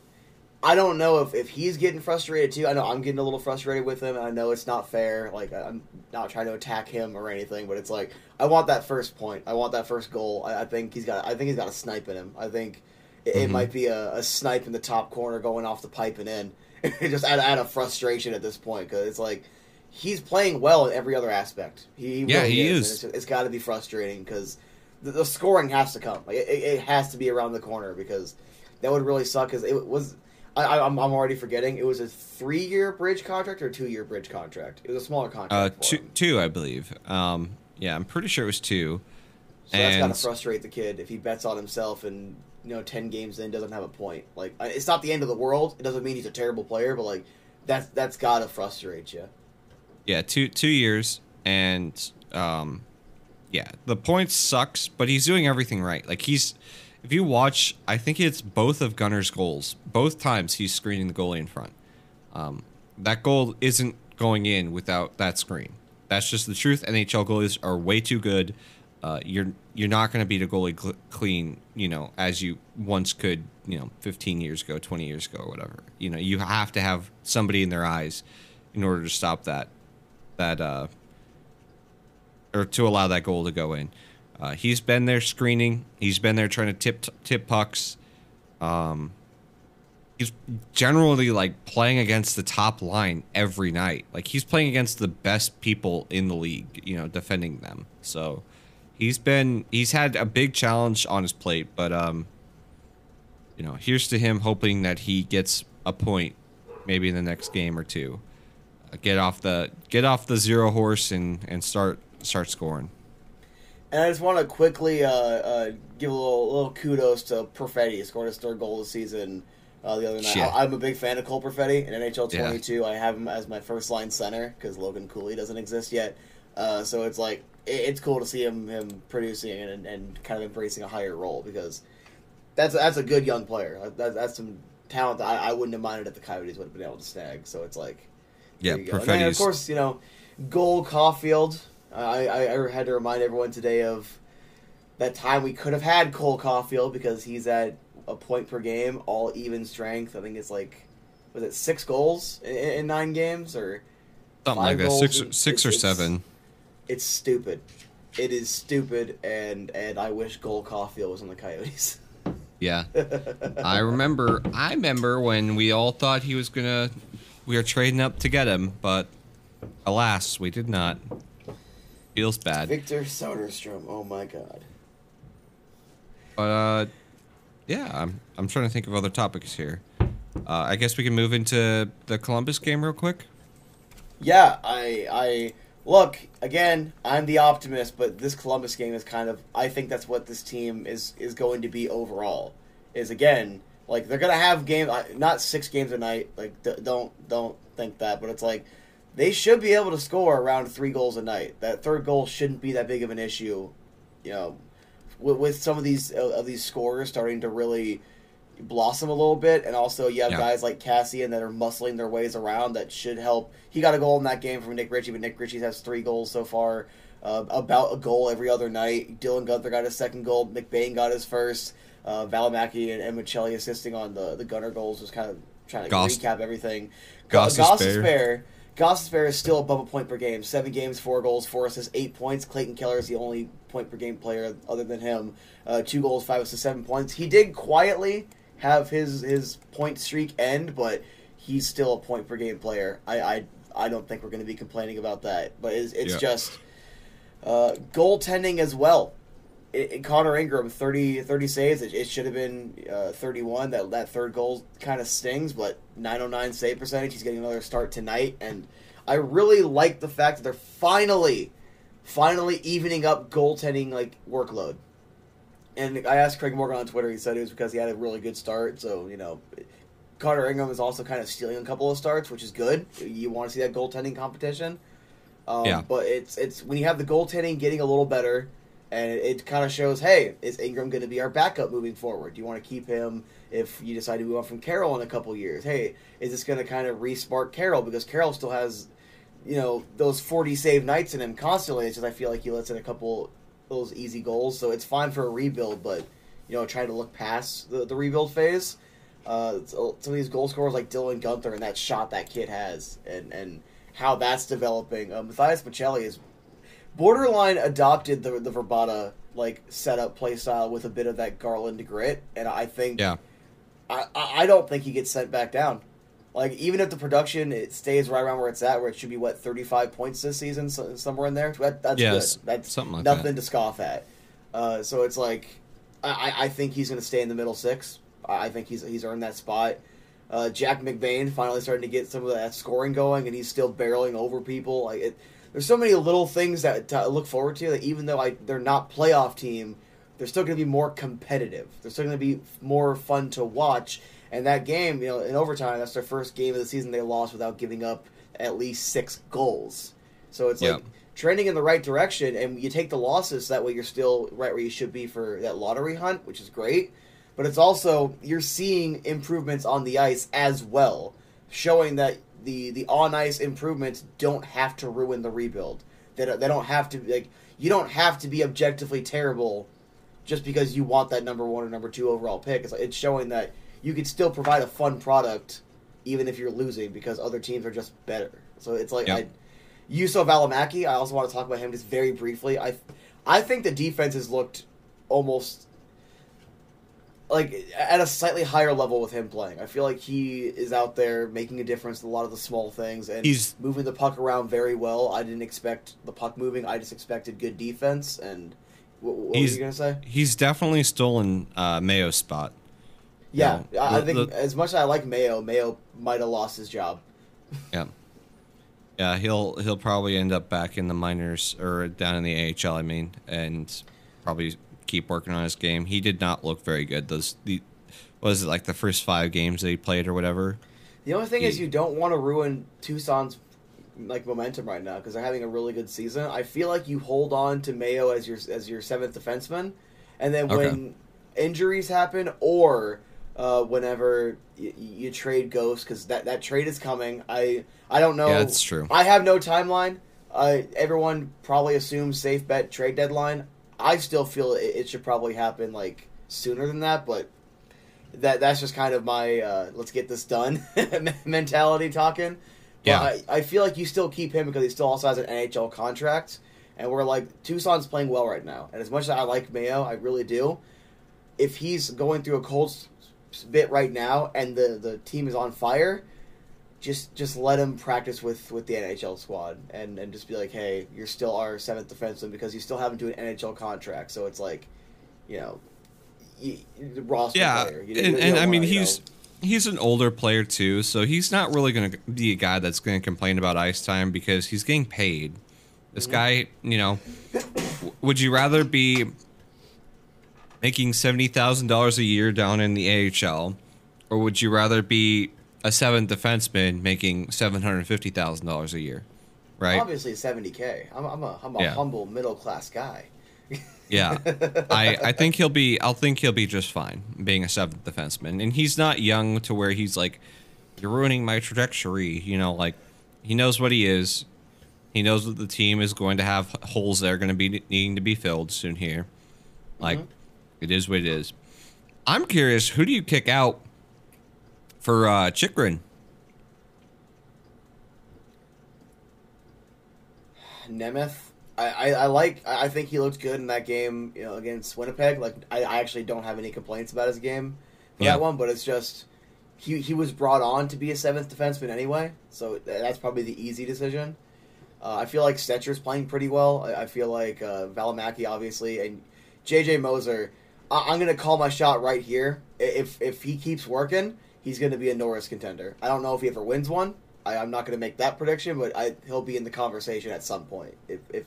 I don't know if, if he's getting frustrated too. I know I'm getting a little frustrated with him, and I know it's not fair. Like I'm not trying to attack him or anything, but it's like I want that first point. I want that first goal. I, I think he's got. I think he's got a snipe in him. I think it, it Mhm. might be a, a snipe in the top corner going off the pipe and in. just out, out of frustration at this point because it's like he's playing well in every other aspect. He, Yeah, really he is. is. It's, it's got to be frustrating because the, the scoring has to come. Like it, it it has to be around the corner because that would really suck. Because it was. I, I'm already forgetting. It was a three year bridge contract or a two year bridge contract. It was a smaller contract. Uh, two, two, I believe. Um, yeah, I'm pretty sure it was two. So that's got to frustrate the kid if he bets on himself and you know ten games in doesn't have a point. Like it's not the end of the world. It doesn't mean he's a terrible player, but like that's that's got to frustrate you. Yeah, two two years, and um, yeah, the points sucks, but he's doing everything right. Like he's, if you watch, I think it's both of Gunner's goals. Both times he's screening the goalie in front. Um, that goal isn't going in without that screen. That's just the truth. NHL goalies are way too good. Uh, you're you're not going to beat a goalie cl- clean, you know, as you once could, you know, 15 years ago, 20 years ago, or whatever. You know, you have to have somebody in their eyes in order to stop that that uh or to allow that goal to go in. Uh, he's been there screening. He's been there trying to tip tip pucks. Um, he's generally like playing against the top line every night. Like he's playing against the best people in the league. You know, defending them. So he's been he's had a big challenge on his plate. But um, you know, here's to him hoping that he gets a point, maybe in the next game or two. Uh, get off the get off the zero horse and and start start scoring. And I just want to quickly uh, uh, give a little, little kudos to Perfetti. He scored his third goal of the season uh, the other night. Yeah. I, am a big fan of Cole Perfetti in NHL Yeah. 22. I have him as my first line center because Logan Cooley doesn't exist yet. Uh, so it's like it's cool to see him him producing and, and kind of embracing a higher role because that's that's a good young player. That, that's some talent that I, I wouldn't have minded if the Coyotes would have been able to snag. So it's like Yeah, there. And of course, you know, goal Caufield. I, I, I had to remind everyone today of that time we could have had Cole Caufield because he's at a point per game, all even strength. I think it's like, was it six goals in, in nine games or something like that. Six and six or seven. It's stupid. It is stupid, and and I wish Cole Caufield was on the Coyotes. Yeah. I remember I remember when we all thought he was gonna we were trading up to get him, but Alas, we did not. Feels bad. Victor Soderstrom. Oh my god. But uh, yeah, I'm I'm trying to think of other topics here. Uh, I guess we can move into the Columbus game real quick. Yeah, I I look again. I'm the optimist, but this Columbus game is kind of. I think that's what this team is is going to be overall. Is again like they're gonna have game not six games a night. Like don't don't think that, but it's like they should be able to score around three goals a night. That third goal shouldn't be that big of an issue. You know, with, with some of these of these scorers starting to really blossom a little bit, and also you have Yeah. guys like Kassian that are muscling their ways around that should help. He got a goal in that game from Nick Ritchie, but Nick Ritchie has three goals so far. Uh, about a goal every other night. Dylan Guenther got his second goal. McBain got his first. Uh, Valimaki and, and Maccelli assisting on the, the Gunner goals. Was kind of trying to Goss- recap everything. Goss is Goss fair. is fair. Gostisbehere is still above a point per game. Seven games, four goals, four assists, eight points. Clayton Keller is the only point per game player other than him. Uh, two goals, five assists, seven points. He did quietly have his his point streak end, but he's still a point per game player. I I, I don't think we're going to be complaining about that. But it's, it's Yeah. just uh, goaltending as well. It, it- Connor Ingram 30, 30 saves. It, it should have been uh, thirty one. That that third goal kind of stings, but nine oh nine save percentage. He's getting another start tonight, and I really like the fact that they're finally, finally evening up goaltending like workload. And I asked Craig Morgan on Twitter. He said it was because he had a really good start. So you know, Carter Ingram is also kind of stealing a couple of starts, which is good. You want to see that goaltending competition. Um, Yeah. But it's it's when you have the goaltending getting a little better, and it, it kind of shows, hey, is Ingram going to be our backup moving forward? Do you want to keep him if you decide to move on from Karel in a couple years? Hey, is this going to kind of re-spark Karel because Karel still has, you know, those forty save nights in him constantly. It's just I feel like he lets in a couple those easy goals, so it's fine for a rebuild, but you know, trying to look past the, the rebuild phase. Uh, some of these goal scorers like Dylan Guenther and that shot that kid has, and and how that's developing. Uh, Matias Maccelli is borderline adopted the the Vrbata like setup play style with a bit of that Garland grit, and I think Yeah, I I don't think he gets sent back down. Like even if the production it stays right around where it's at, where it should be what thirty five points this season, so, somewhere in there. That, that's good. That's something like nothing that. to scoff at. Uh, so it's like I, I- I think he's going to stay in the middle six. I I think he's he's earned that spot. Uh, Jack McBain finally starting to get some of that scoring going, and he's still barreling over people. Like it, there's so many little things that to look forward to. That even though I they're not playoff team, they're still going to be more competitive. They're still going to be more fun to watch. And that game, you know, in overtime, that's their first game of the season they lost without giving up at least six goals. So it's Yeah. like trending in the right direction, and you take the losses. So that way, you're still right where you should be for that lottery hunt, which is great. But it's also you're seeing improvements on the ice as well, showing that the the on ice improvements don't have to ruin the rebuild. They don't, they don't have to like you don't have to be objectively terrible just because you want that number one or number two overall pick. It's, it's showing that you could still provide a fun product even if you're losing because other teams are just better. So it's like Yep. I, Juuso Valimaki. I also want to talk about him just very briefly. I I think the defense has looked almost like at a slightly higher level with him playing. I feel like he is out there making a difference in a lot of the small things and He's- moving the puck around very well. I didn't expect the puck moving. I just expected good defense. And what, what were He's- you gonna say? he's definitely stolen uh, Mayo's spot. Yeah, No, I I the- think the- as much as I like Mayo, Mayo might have lost his job. Yeah, yeah. He'll he'll probably end up back in the minors or down in the AHL. I mean, and probably keep working on his game. He did not look very good. Those the was it like the first five games that he played or whatever. The only thing is you don't want to ruin Tucson's like momentum right now because they're having a really good season. I feel like you hold on to Mayo as your as your seventh defenseman, and then when Okay. injuries happen or uh, whenever you, you trade Ghost because that that trade is coming. I I don't know. Yeah, that's true. I have no timeline. Uh, everyone probably assumes safe bet trade deadline. I still feel it, it should probably happen like sooner than that, but that that's just kind of my uh, let's get this done mentality talking. Yeah. I, I feel like you still keep him because he still also has an NHL contract, and we're like Tucson's playing well right now. And as much as I like Mayo, I really do. If he's going through a cold bit right now and the the team is on fire, just just let him practice with with the NHL squad and and just be like, hey, you're still our seventh defenseman because you still haven't do an NHL contract. So it's like, you know, you, the roster Yeah, player. You- and, you and I mean wanna, he's know- he's an older player too, so he's not really going to be a guy that's going to complain about ice time because he's getting paid. This Mm-hmm. guy, you know, would you rather be making seventy thousand dollars a year down in the AHL, or would you rather be a seventh defenseman making seven hundred fifty thousand dollars a year? Right? obviously 70k. I'm, I'm a I'm a Yeah. humble middle class guy. Yeah, I, I think he'll be. I'll think he'll be just fine being a seventh defenseman, and he's not young to where he's like, "You're ruining my trajectory." You know, like he knows what he is. He knows that the team is going to have holes that are going to be needing to be filled soon here. Like, mm-hmm. It is what it is. I'm curious, who do you kick out for uh, Chychrun? Nemeth. I, I, I like. I think he looked good in that game, you know, against Winnipeg. Like I, I actually don't have any complaints about his game for Yeah. that one, but it's just he he was brought on to be a seventh defenseman anyway, so that's probably the easy decision. Uh, I feel like Stecher's playing pretty well. I, I feel like uh, Valimaki obviously and JJ Moser. I, I'm gonna call my shot right here. If if he keeps working, he's gonna be a Norris contender. I don't know if he ever wins one. I, I'm not gonna make that prediction, but I, he'll be in the conversation at some point. If, if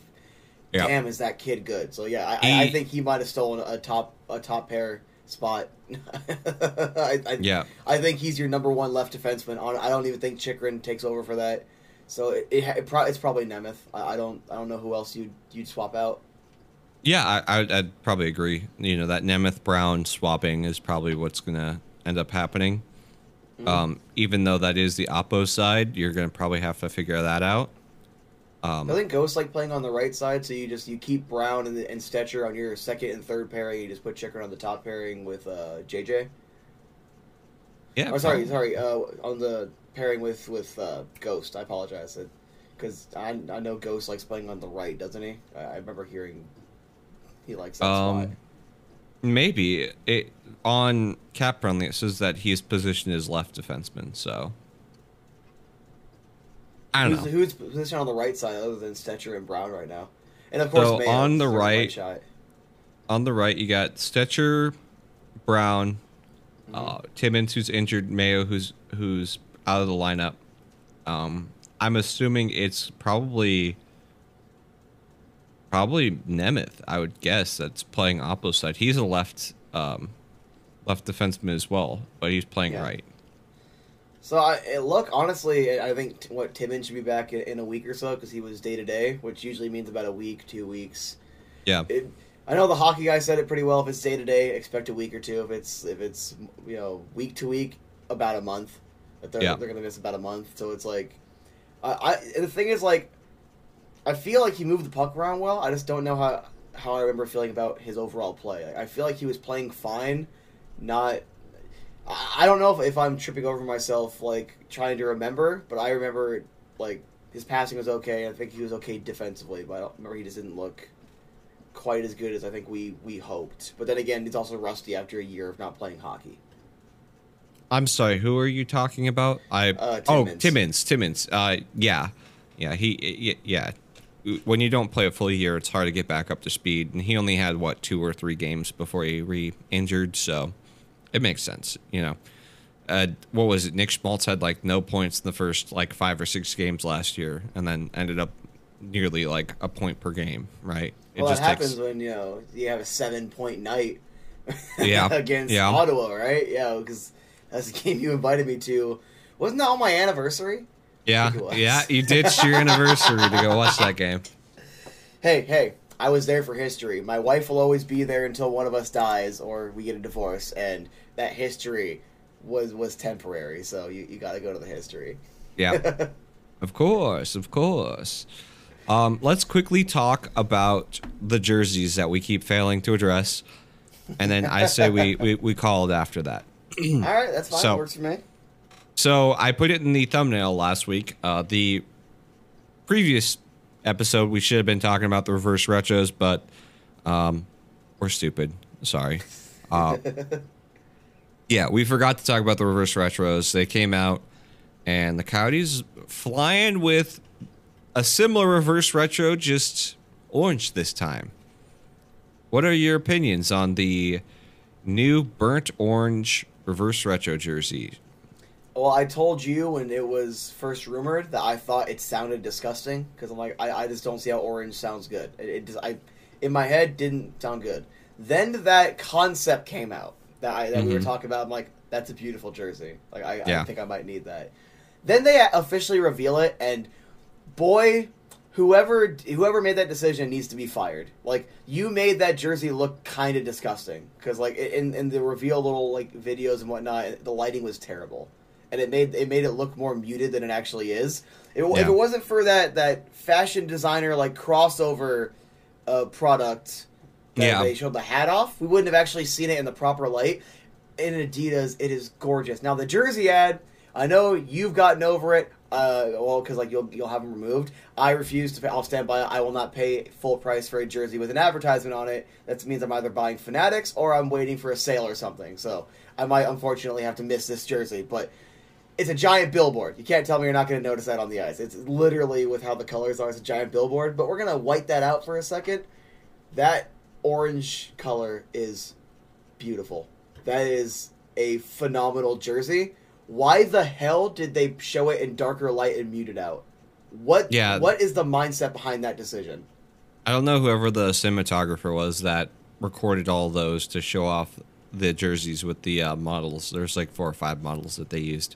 Yeah. is that kid good? So yeah, I, I, I think he might have stolen a top a top pair spot. I, I, Yeah. I think he's your number one left defenseman. On I don't even think Chychrun takes over for that. So it, it, it pro, it's probably Nemeth. I, I don't I don't know who else you'd you'd swap out. Yeah, I, I'd, I'd probably agree. You know, that Nemeth Brown swapping is probably what's going to end up happening. Um, even though that is the Oppo side, you're going to probably have to figure that out. Um, I think Ghost like playing on the right side, so you just you keep Brown and, and Stecher on your second and third pairing. You just put Chychrun on the top pairing with uh, JJ. yeah. Or sorry, sorry, uh, on the pairing with with uh, Ghost. I apologize, because I I know Ghost likes playing on the right, doesn't he? I, I remember hearing he likes that Um, spot. Maybe it on cap friendly. It says that he's positioned as left defenseman. So I don't Who's, know. who's positioned on the right side other than Stecher and Brown right now? And of course, So, Mayo, on the right- shot. on the right, you got Stecher, Brown, uh, Timmins, who's injured, Mayo, who's who's out of the lineup. Um, I'm assuming it's probably probably Nemeth. I would guess that's playing opposite side. He's a left um, left defenseman as well, but he's playing Yeah. right. So I look honestly, I think t- what Timmins should be back in, in a week or so because he was day to day, which usually means about a week, two weeks. Yeah, It, I know the hockey guy said it pretty well. If it's day to day, expect a week or two. If it's if it's you know week to week, about a month. If they're Yeah. they're gonna miss about a month, so it's like, I, I the thing is like, I feel like he moved the puck around well. I just don't know how how I remember feeling about his overall play. I feel like he was playing fine, not. I don't know if, if I'm tripping over myself, like trying to remember, but I remember like his passing was okay. I think he was okay defensively, but I don't remember he just didn't look quite as good as I think we we hoped. But then again, he's also rusty after a year of not playing hockey. I'm sorry. Who are you talking about? I Uh, oh Timmins. Timmins. Timmins. Uh, yeah, yeah. He yeah. When you don't play a full year, it's hard to get back up to speed. And he only had what two or three games before he re-injured, so it makes sense. You know, uh, what was it? Nick Schmaltz had like no points in the first like five or six games last year, and then ended up nearly like a point per game. Right? It well, that happens when you know you have a seven point night. Yeah, against yeah. Ottawa, right? Yeah, because that's the game you invited me to. Wasn't that on my anniversary? Yeah, think it was. yeah. You ditched your anniversary to go watch that game. Hey, hey, I was there for history. My wife will always be there until one of us dies or we get a divorce, and that history was was temporary. So you, you got to go to the history. Yeah. Of course, of course. Um, let's quickly talk about the jerseys that we keep failing to address, and then I say we, we, we call it after that. All right, that's fine. So- Works for me. So I put it in the thumbnail last week. Uh, the previous episode we should have been talking about the reverse retros, but um, we're stupid. Sorry. Uh, yeah, we forgot to talk about the reverse retros. They came out and the Coyotes flying with a similar reverse retro, just orange this time. What are your opinions on the new burnt orange reverse retro jersey? Well, I told you when it was first rumored that I thought it sounded disgusting because I'm like, I, I just don't see how orange sounds good. It, it just, I, in my head, didn't sound good. Then that concept came out that I that we were Mhm. talking about. I'm like, that's a beautiful jersey. Like, I, Yeah. I think I might need that. Then they officially reveal it, and boy, whoever whoever made that decision needs to be fired. Like, you made that jersey look kind of disgusting because, like, in in the reveal little like videos and whatnot, the lighting was terrible and it made it made it look more muted than it actually is. If, if it wasn't for that that fashion designer like crossover uh, product that Yeah. they showed the hat off, we wouldn't have actually seen it in the proper light. In Adidas, it is gorgeous. Now the jersey ad, I know you've gotten over it. Uh, well, because like you'll you'll have them removed. I refuse to. Pay, I'll stand by. it. I will not pay full price for a jersey with an advertisement on it. That means I'm either buying Fanatics or I'm waiting for a sale or something. So I might unfortunately have to miss this jersey, but it's a giant billboard. You can't tell me you're not going to notice that on the ice. It's literally with how the colors are. It's a giant billboard. But we're going to wipe that out for a second. That orange color is beautiful. That is a phenomenal jersey. Why the hell did they show it in darker light and muted out? What Yeah. what is the mindset behind that decision? I don't know whoever the cinematographer was that recorded all those to show off the jerseys with the uh, models. There's like four or five models that they used.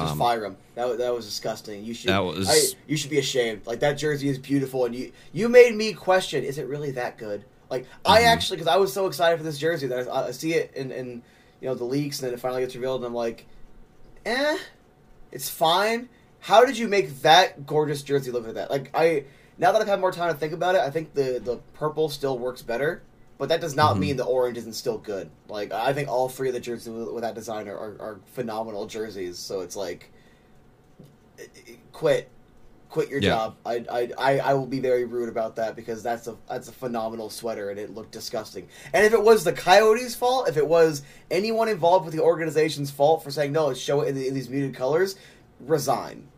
Just Um, fire him. That, that was disgusting. You should That was- I, you should be ashamed. Like that jersey is beautiful, and you you made me question: Is it really that good? Like I Mhm. actually, because I was so excited for this jersey that I, I see it in, in you know the leaks, and then it finally gets revealed, and I'm like, eh, it's fine. How did you make that gorgeous jersey look like that? Like I now that I've had more time to think about it, I think the the purple still works better. But that does not Mhm. mean the orange isn't still good. Like I think all three of the jerseys with, with that design are, are, are phenomenal jerseys. So it's like, quit, quit your Yeah. job. I, I, I, I will be very rude about that because that's a that's a phenomenal sweater and it looked disgusting. And if it was the Coyotes' fault, if it was anyone involved with the organization's fault for saying no, let's show it in, the, in these muted colors, resign.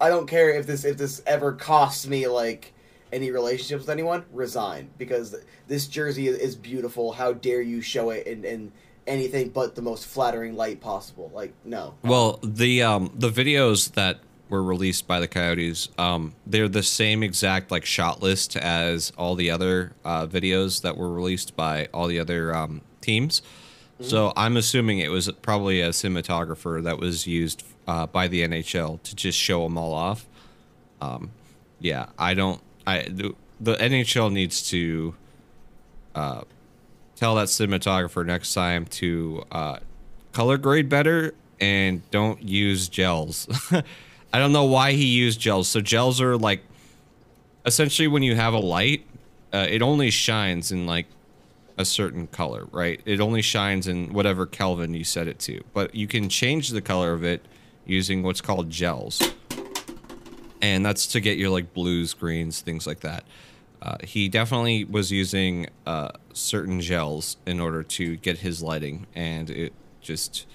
I don't care if this if this ever costs me like any relationships with anyone, resign because this jersey is, beautiful. How dare you show it in, in anything but the most flattering light possible? Like no. Well, the um the videos that were released by the Coyotes, um, they're the same exact like shot list as all the other uh, videos that were released by all the other um, teams. So I'm assuming it was probably a cinematographer that was used uh, by the NHL to just show them all off. Um, yeah, I don't. I the, the NHL needs to uh, tell that cinematographer next time to uh, color grade better and don't use gels. I don't know why he used gels. So gels are like essentially when you have a light, uh, it only shines in like a certain color, right? It only shines in whatever Kelvin you set it to. But you can change the color of it using what's called gels. And that's to get your like blues, greens, things like that. Uh, he definitely was using uh, certain gels in order to get his lighting, and it just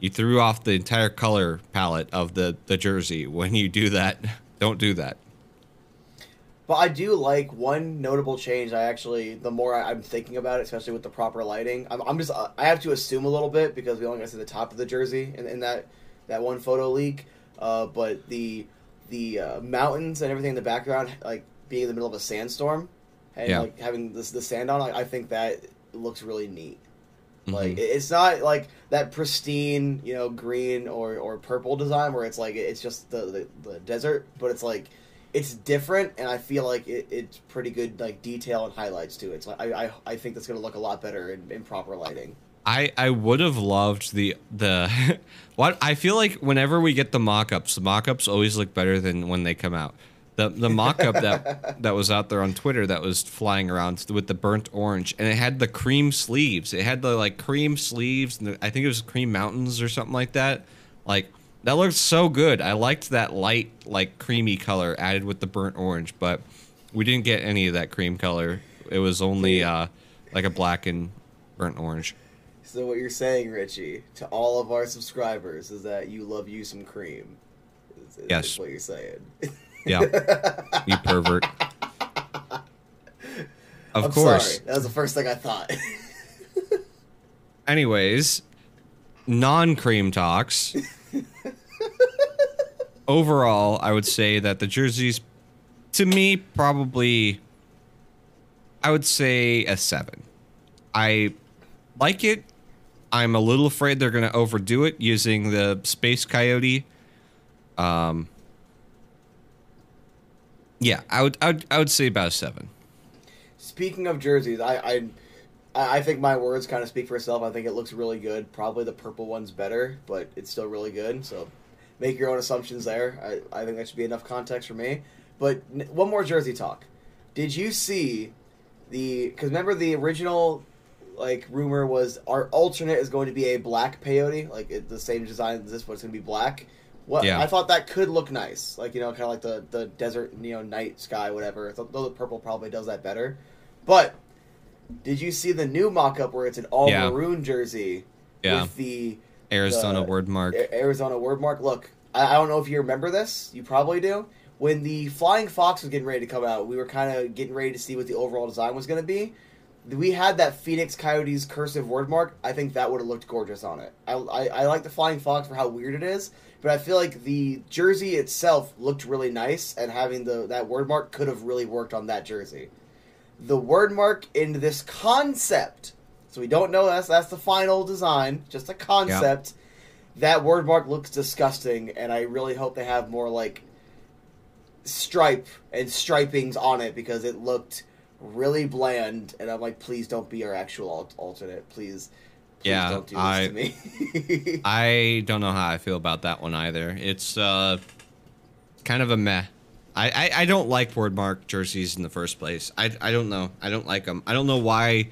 you threw off the entire color palette of the the jersey when you do that. Don't do that. But I do like one notable change. I actually, the more I'm thinking about it, especially with the proper lighting, I'm, I'm just I have to assume a little bit because we only got to see the top of the jersey in, in that that one photo leak. Uh, but the the uh, mountains and everything in the background, like being in the middle of a sandstorm and Yeah. like having this the sand on, like, I think that looks really neat. Like Mhm. it- it's not like that pristine, you know, green or, or purple design where it's like it's just the, the, the desert, but it's like it's different, and I feel like it, it's pretty good like detail and highlights to it. So I I, I think that's gonna look a lot better in, in proper lighting. I I would have loved the the what I feel like whenever we get the mock-ups, the mock-ups always look better than when they come out. The the mock-up that that was out there on Twitter that was flying around with the burnt orange and it had the cream sleeves. It had the like cream sleeves and the, I think it was cream mountains or something like that. Like that looked so good. I liked that light like creamy color added with the burnt orange, but we didn't get any of that cream color. It was only uh like a black and burnt orange. So what you're saying, Richie, to all of our subscribers, is that you love you some cream. Is, is Yes. what you're saying. Yeah, you pervert. Of I'm course. sorry. That was the first thing I thought. Anyways, non cream talks. Overall, I would say that the jerseys, to me, probably, I would say a seven. I like it. I'm a little afraid they're going to overdo it using the Space Coyote. Um, yeah, I would, I would, I would say about seven. Speaking of jerseys, I, I I think my words kind of speak for itself. I think it looks really good. Probably the purple one's better, but it's still really good. So make your own assumptions there. I, I think that should be enough context for me. But one more jersey talk. Did you see the? Because remember the original like rumor was our alternate is going to be a black peyote, like it, the same design as this, but it's going to be black. What Yeah. I thought that could look nice, like you know, kind of like the the desert, you know, night sky, whatever. Though the purple probably does that better. But did you see the new mock-up where it's an all Yeah. maroon jersey Yeah. with the Arizona the word mark. Arizona word mark? Look, I, I don't know if you remember this. You probably do. When the Flying Fox was getting ready to come out, we were kind of getting ready to see what the overall design was going to be. We had that Phoenix Coyotes cursive word mark. I think that would have looked gorgeous on it. I, I, I like the Flying Fox for how weird it is, but I feel like the jersey itself looked really nice, and having the that word mark could have really worked on that jersey the word mark in this concept. So we don't know that's that's the final design, just a concept. That word mark looks disgusting, and I really hope they have more like stripe and stripings on it because it looked really bland. And I'm like, please don't be our actual al- alternate, please. Please Yeah, don't do this I- to me. I don't know how I feel about that one either. It's uh, kind of a meh. I, I, I don't like wordmark jerseys in the first place. I, I don't know. I don't like them. I don't know why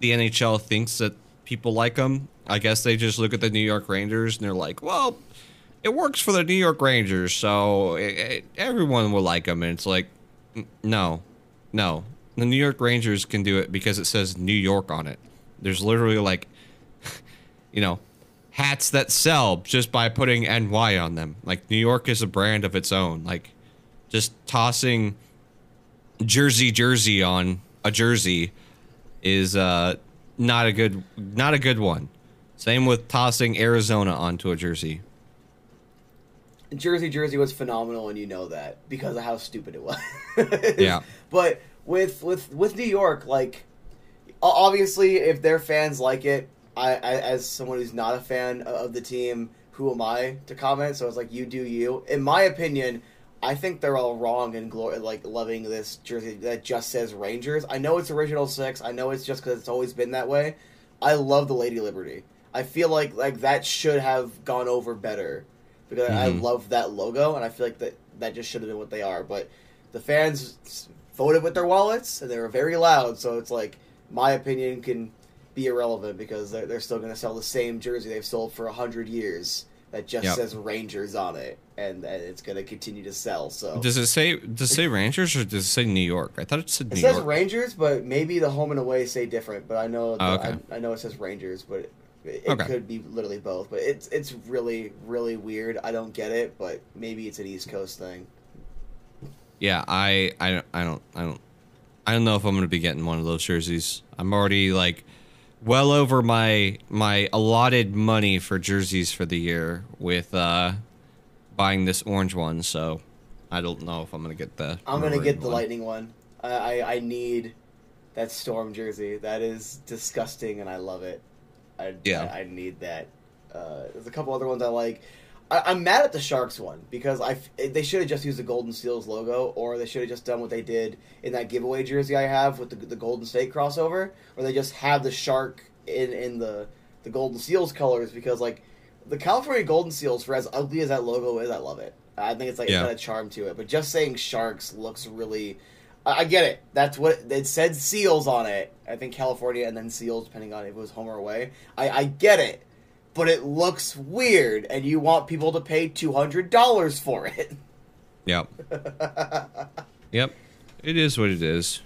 the NHL thinks that people like them. I guess they just look at the New York Rangers and they're like, well, it works for the New York Rangers, so it, it, everyone will like them. And it's like, n- no, no. The New York Rangers can do it because it says New York on it. There's literally like you know, hats that sell just by putting NY on them. Like New York is a brand of its own. Like just tossing Jersey Jersey on a jersey is uh not a good not a good one. Same with tossing Arizona onto a jersey. Jersey Jersey was phenomenal, and you know that because of how stupid it was. Yeah. But with with with New York, like obviously, if their fans like it, I, I as someone who's not a fan of the team, who am I to comment? So it's like you do you. In my opinion, I think they're all wrong in glory, like loving this jersey that just says Rangers. I know it's original six. I know it's just because it's always been that way. I love the Lady Liberty. I feel like like that should have gone over better because I Mhm. love that logo and I feel like that that just should have been what they are. But the fans voted with their wallets and they were very loud, so it's like my opinion can be irrelevant because they're, they're still going to sell the same jersey they've sold for a hundred years that just Yep. says Rangers on it, and, and it's going to continue to sell. So Does it say does it say Rangers or does it say New York? I thought it said New it says York. Rangers, but maybe the home and away say different. But I know Oh, okay. I, I know it says Rangers, but it, Okay. could be literally both. But it's it's really really weird. I don't get it, but maybe it's an East Coast thing. Yeah, I, I, don't- I don't, I don't, I don't know if I'm gonna be getting one of those jerseys. I'm already like well over my my allotted money for jerseys for the year with uh buying this orange one. So I don't know if I'm gonna get the. I'm gonna get the one. Lightning one. I, I I need that Storm jersey. That is disgusting, and I love it. I Yeah. I, I need that. Uh, there's a couple other ones I like. I, I'm mad at the Sharks one because I they should have just used the Golden Seals logo, or they should have just done what they did in that giveaway jersey I have with the, the Golden State crossover, or they just have the shark in in the the Golden Seals colors because like the California Golden Seals, for as ugly as that logo is, I love it. I think it's like Yeah. it's got a charm to it. But just saying sharks looks really. I, get it. That's what it said. Seals on it. I think California and then seals, depending on if it was home or away. I, I get it, but it looks weird, and you want people to pay two hundred dollars for it. Yep. Yep. It is what it is.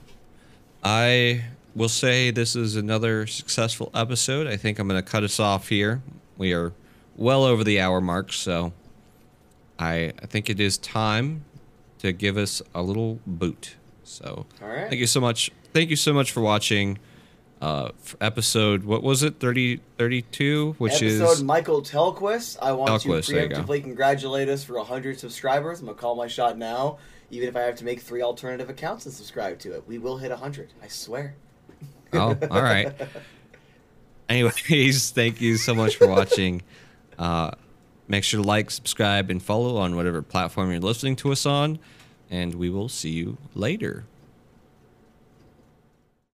I we'll say this is another successful episode. I think I'm going to cut us off here. We are well over the hour mark, so I, I think it is time to give us a little boot. So, All right. thank you so much. Thank you so much for watching. Uh, for episode what was it 30 32 which is Episode is Mikael Tellqvist. I want Telquist, to preemptively congratulate us for 100 subscribers. I'm going to call my shot now, even if I have to make three alternative accounts and subscribe to it. We will hit 100. I swear. Oh, all right. Anyways, thank you so much for watching. Uh, make sure to like, subscribe, and follow on whatever platform you're listening to us on. And we will see you later.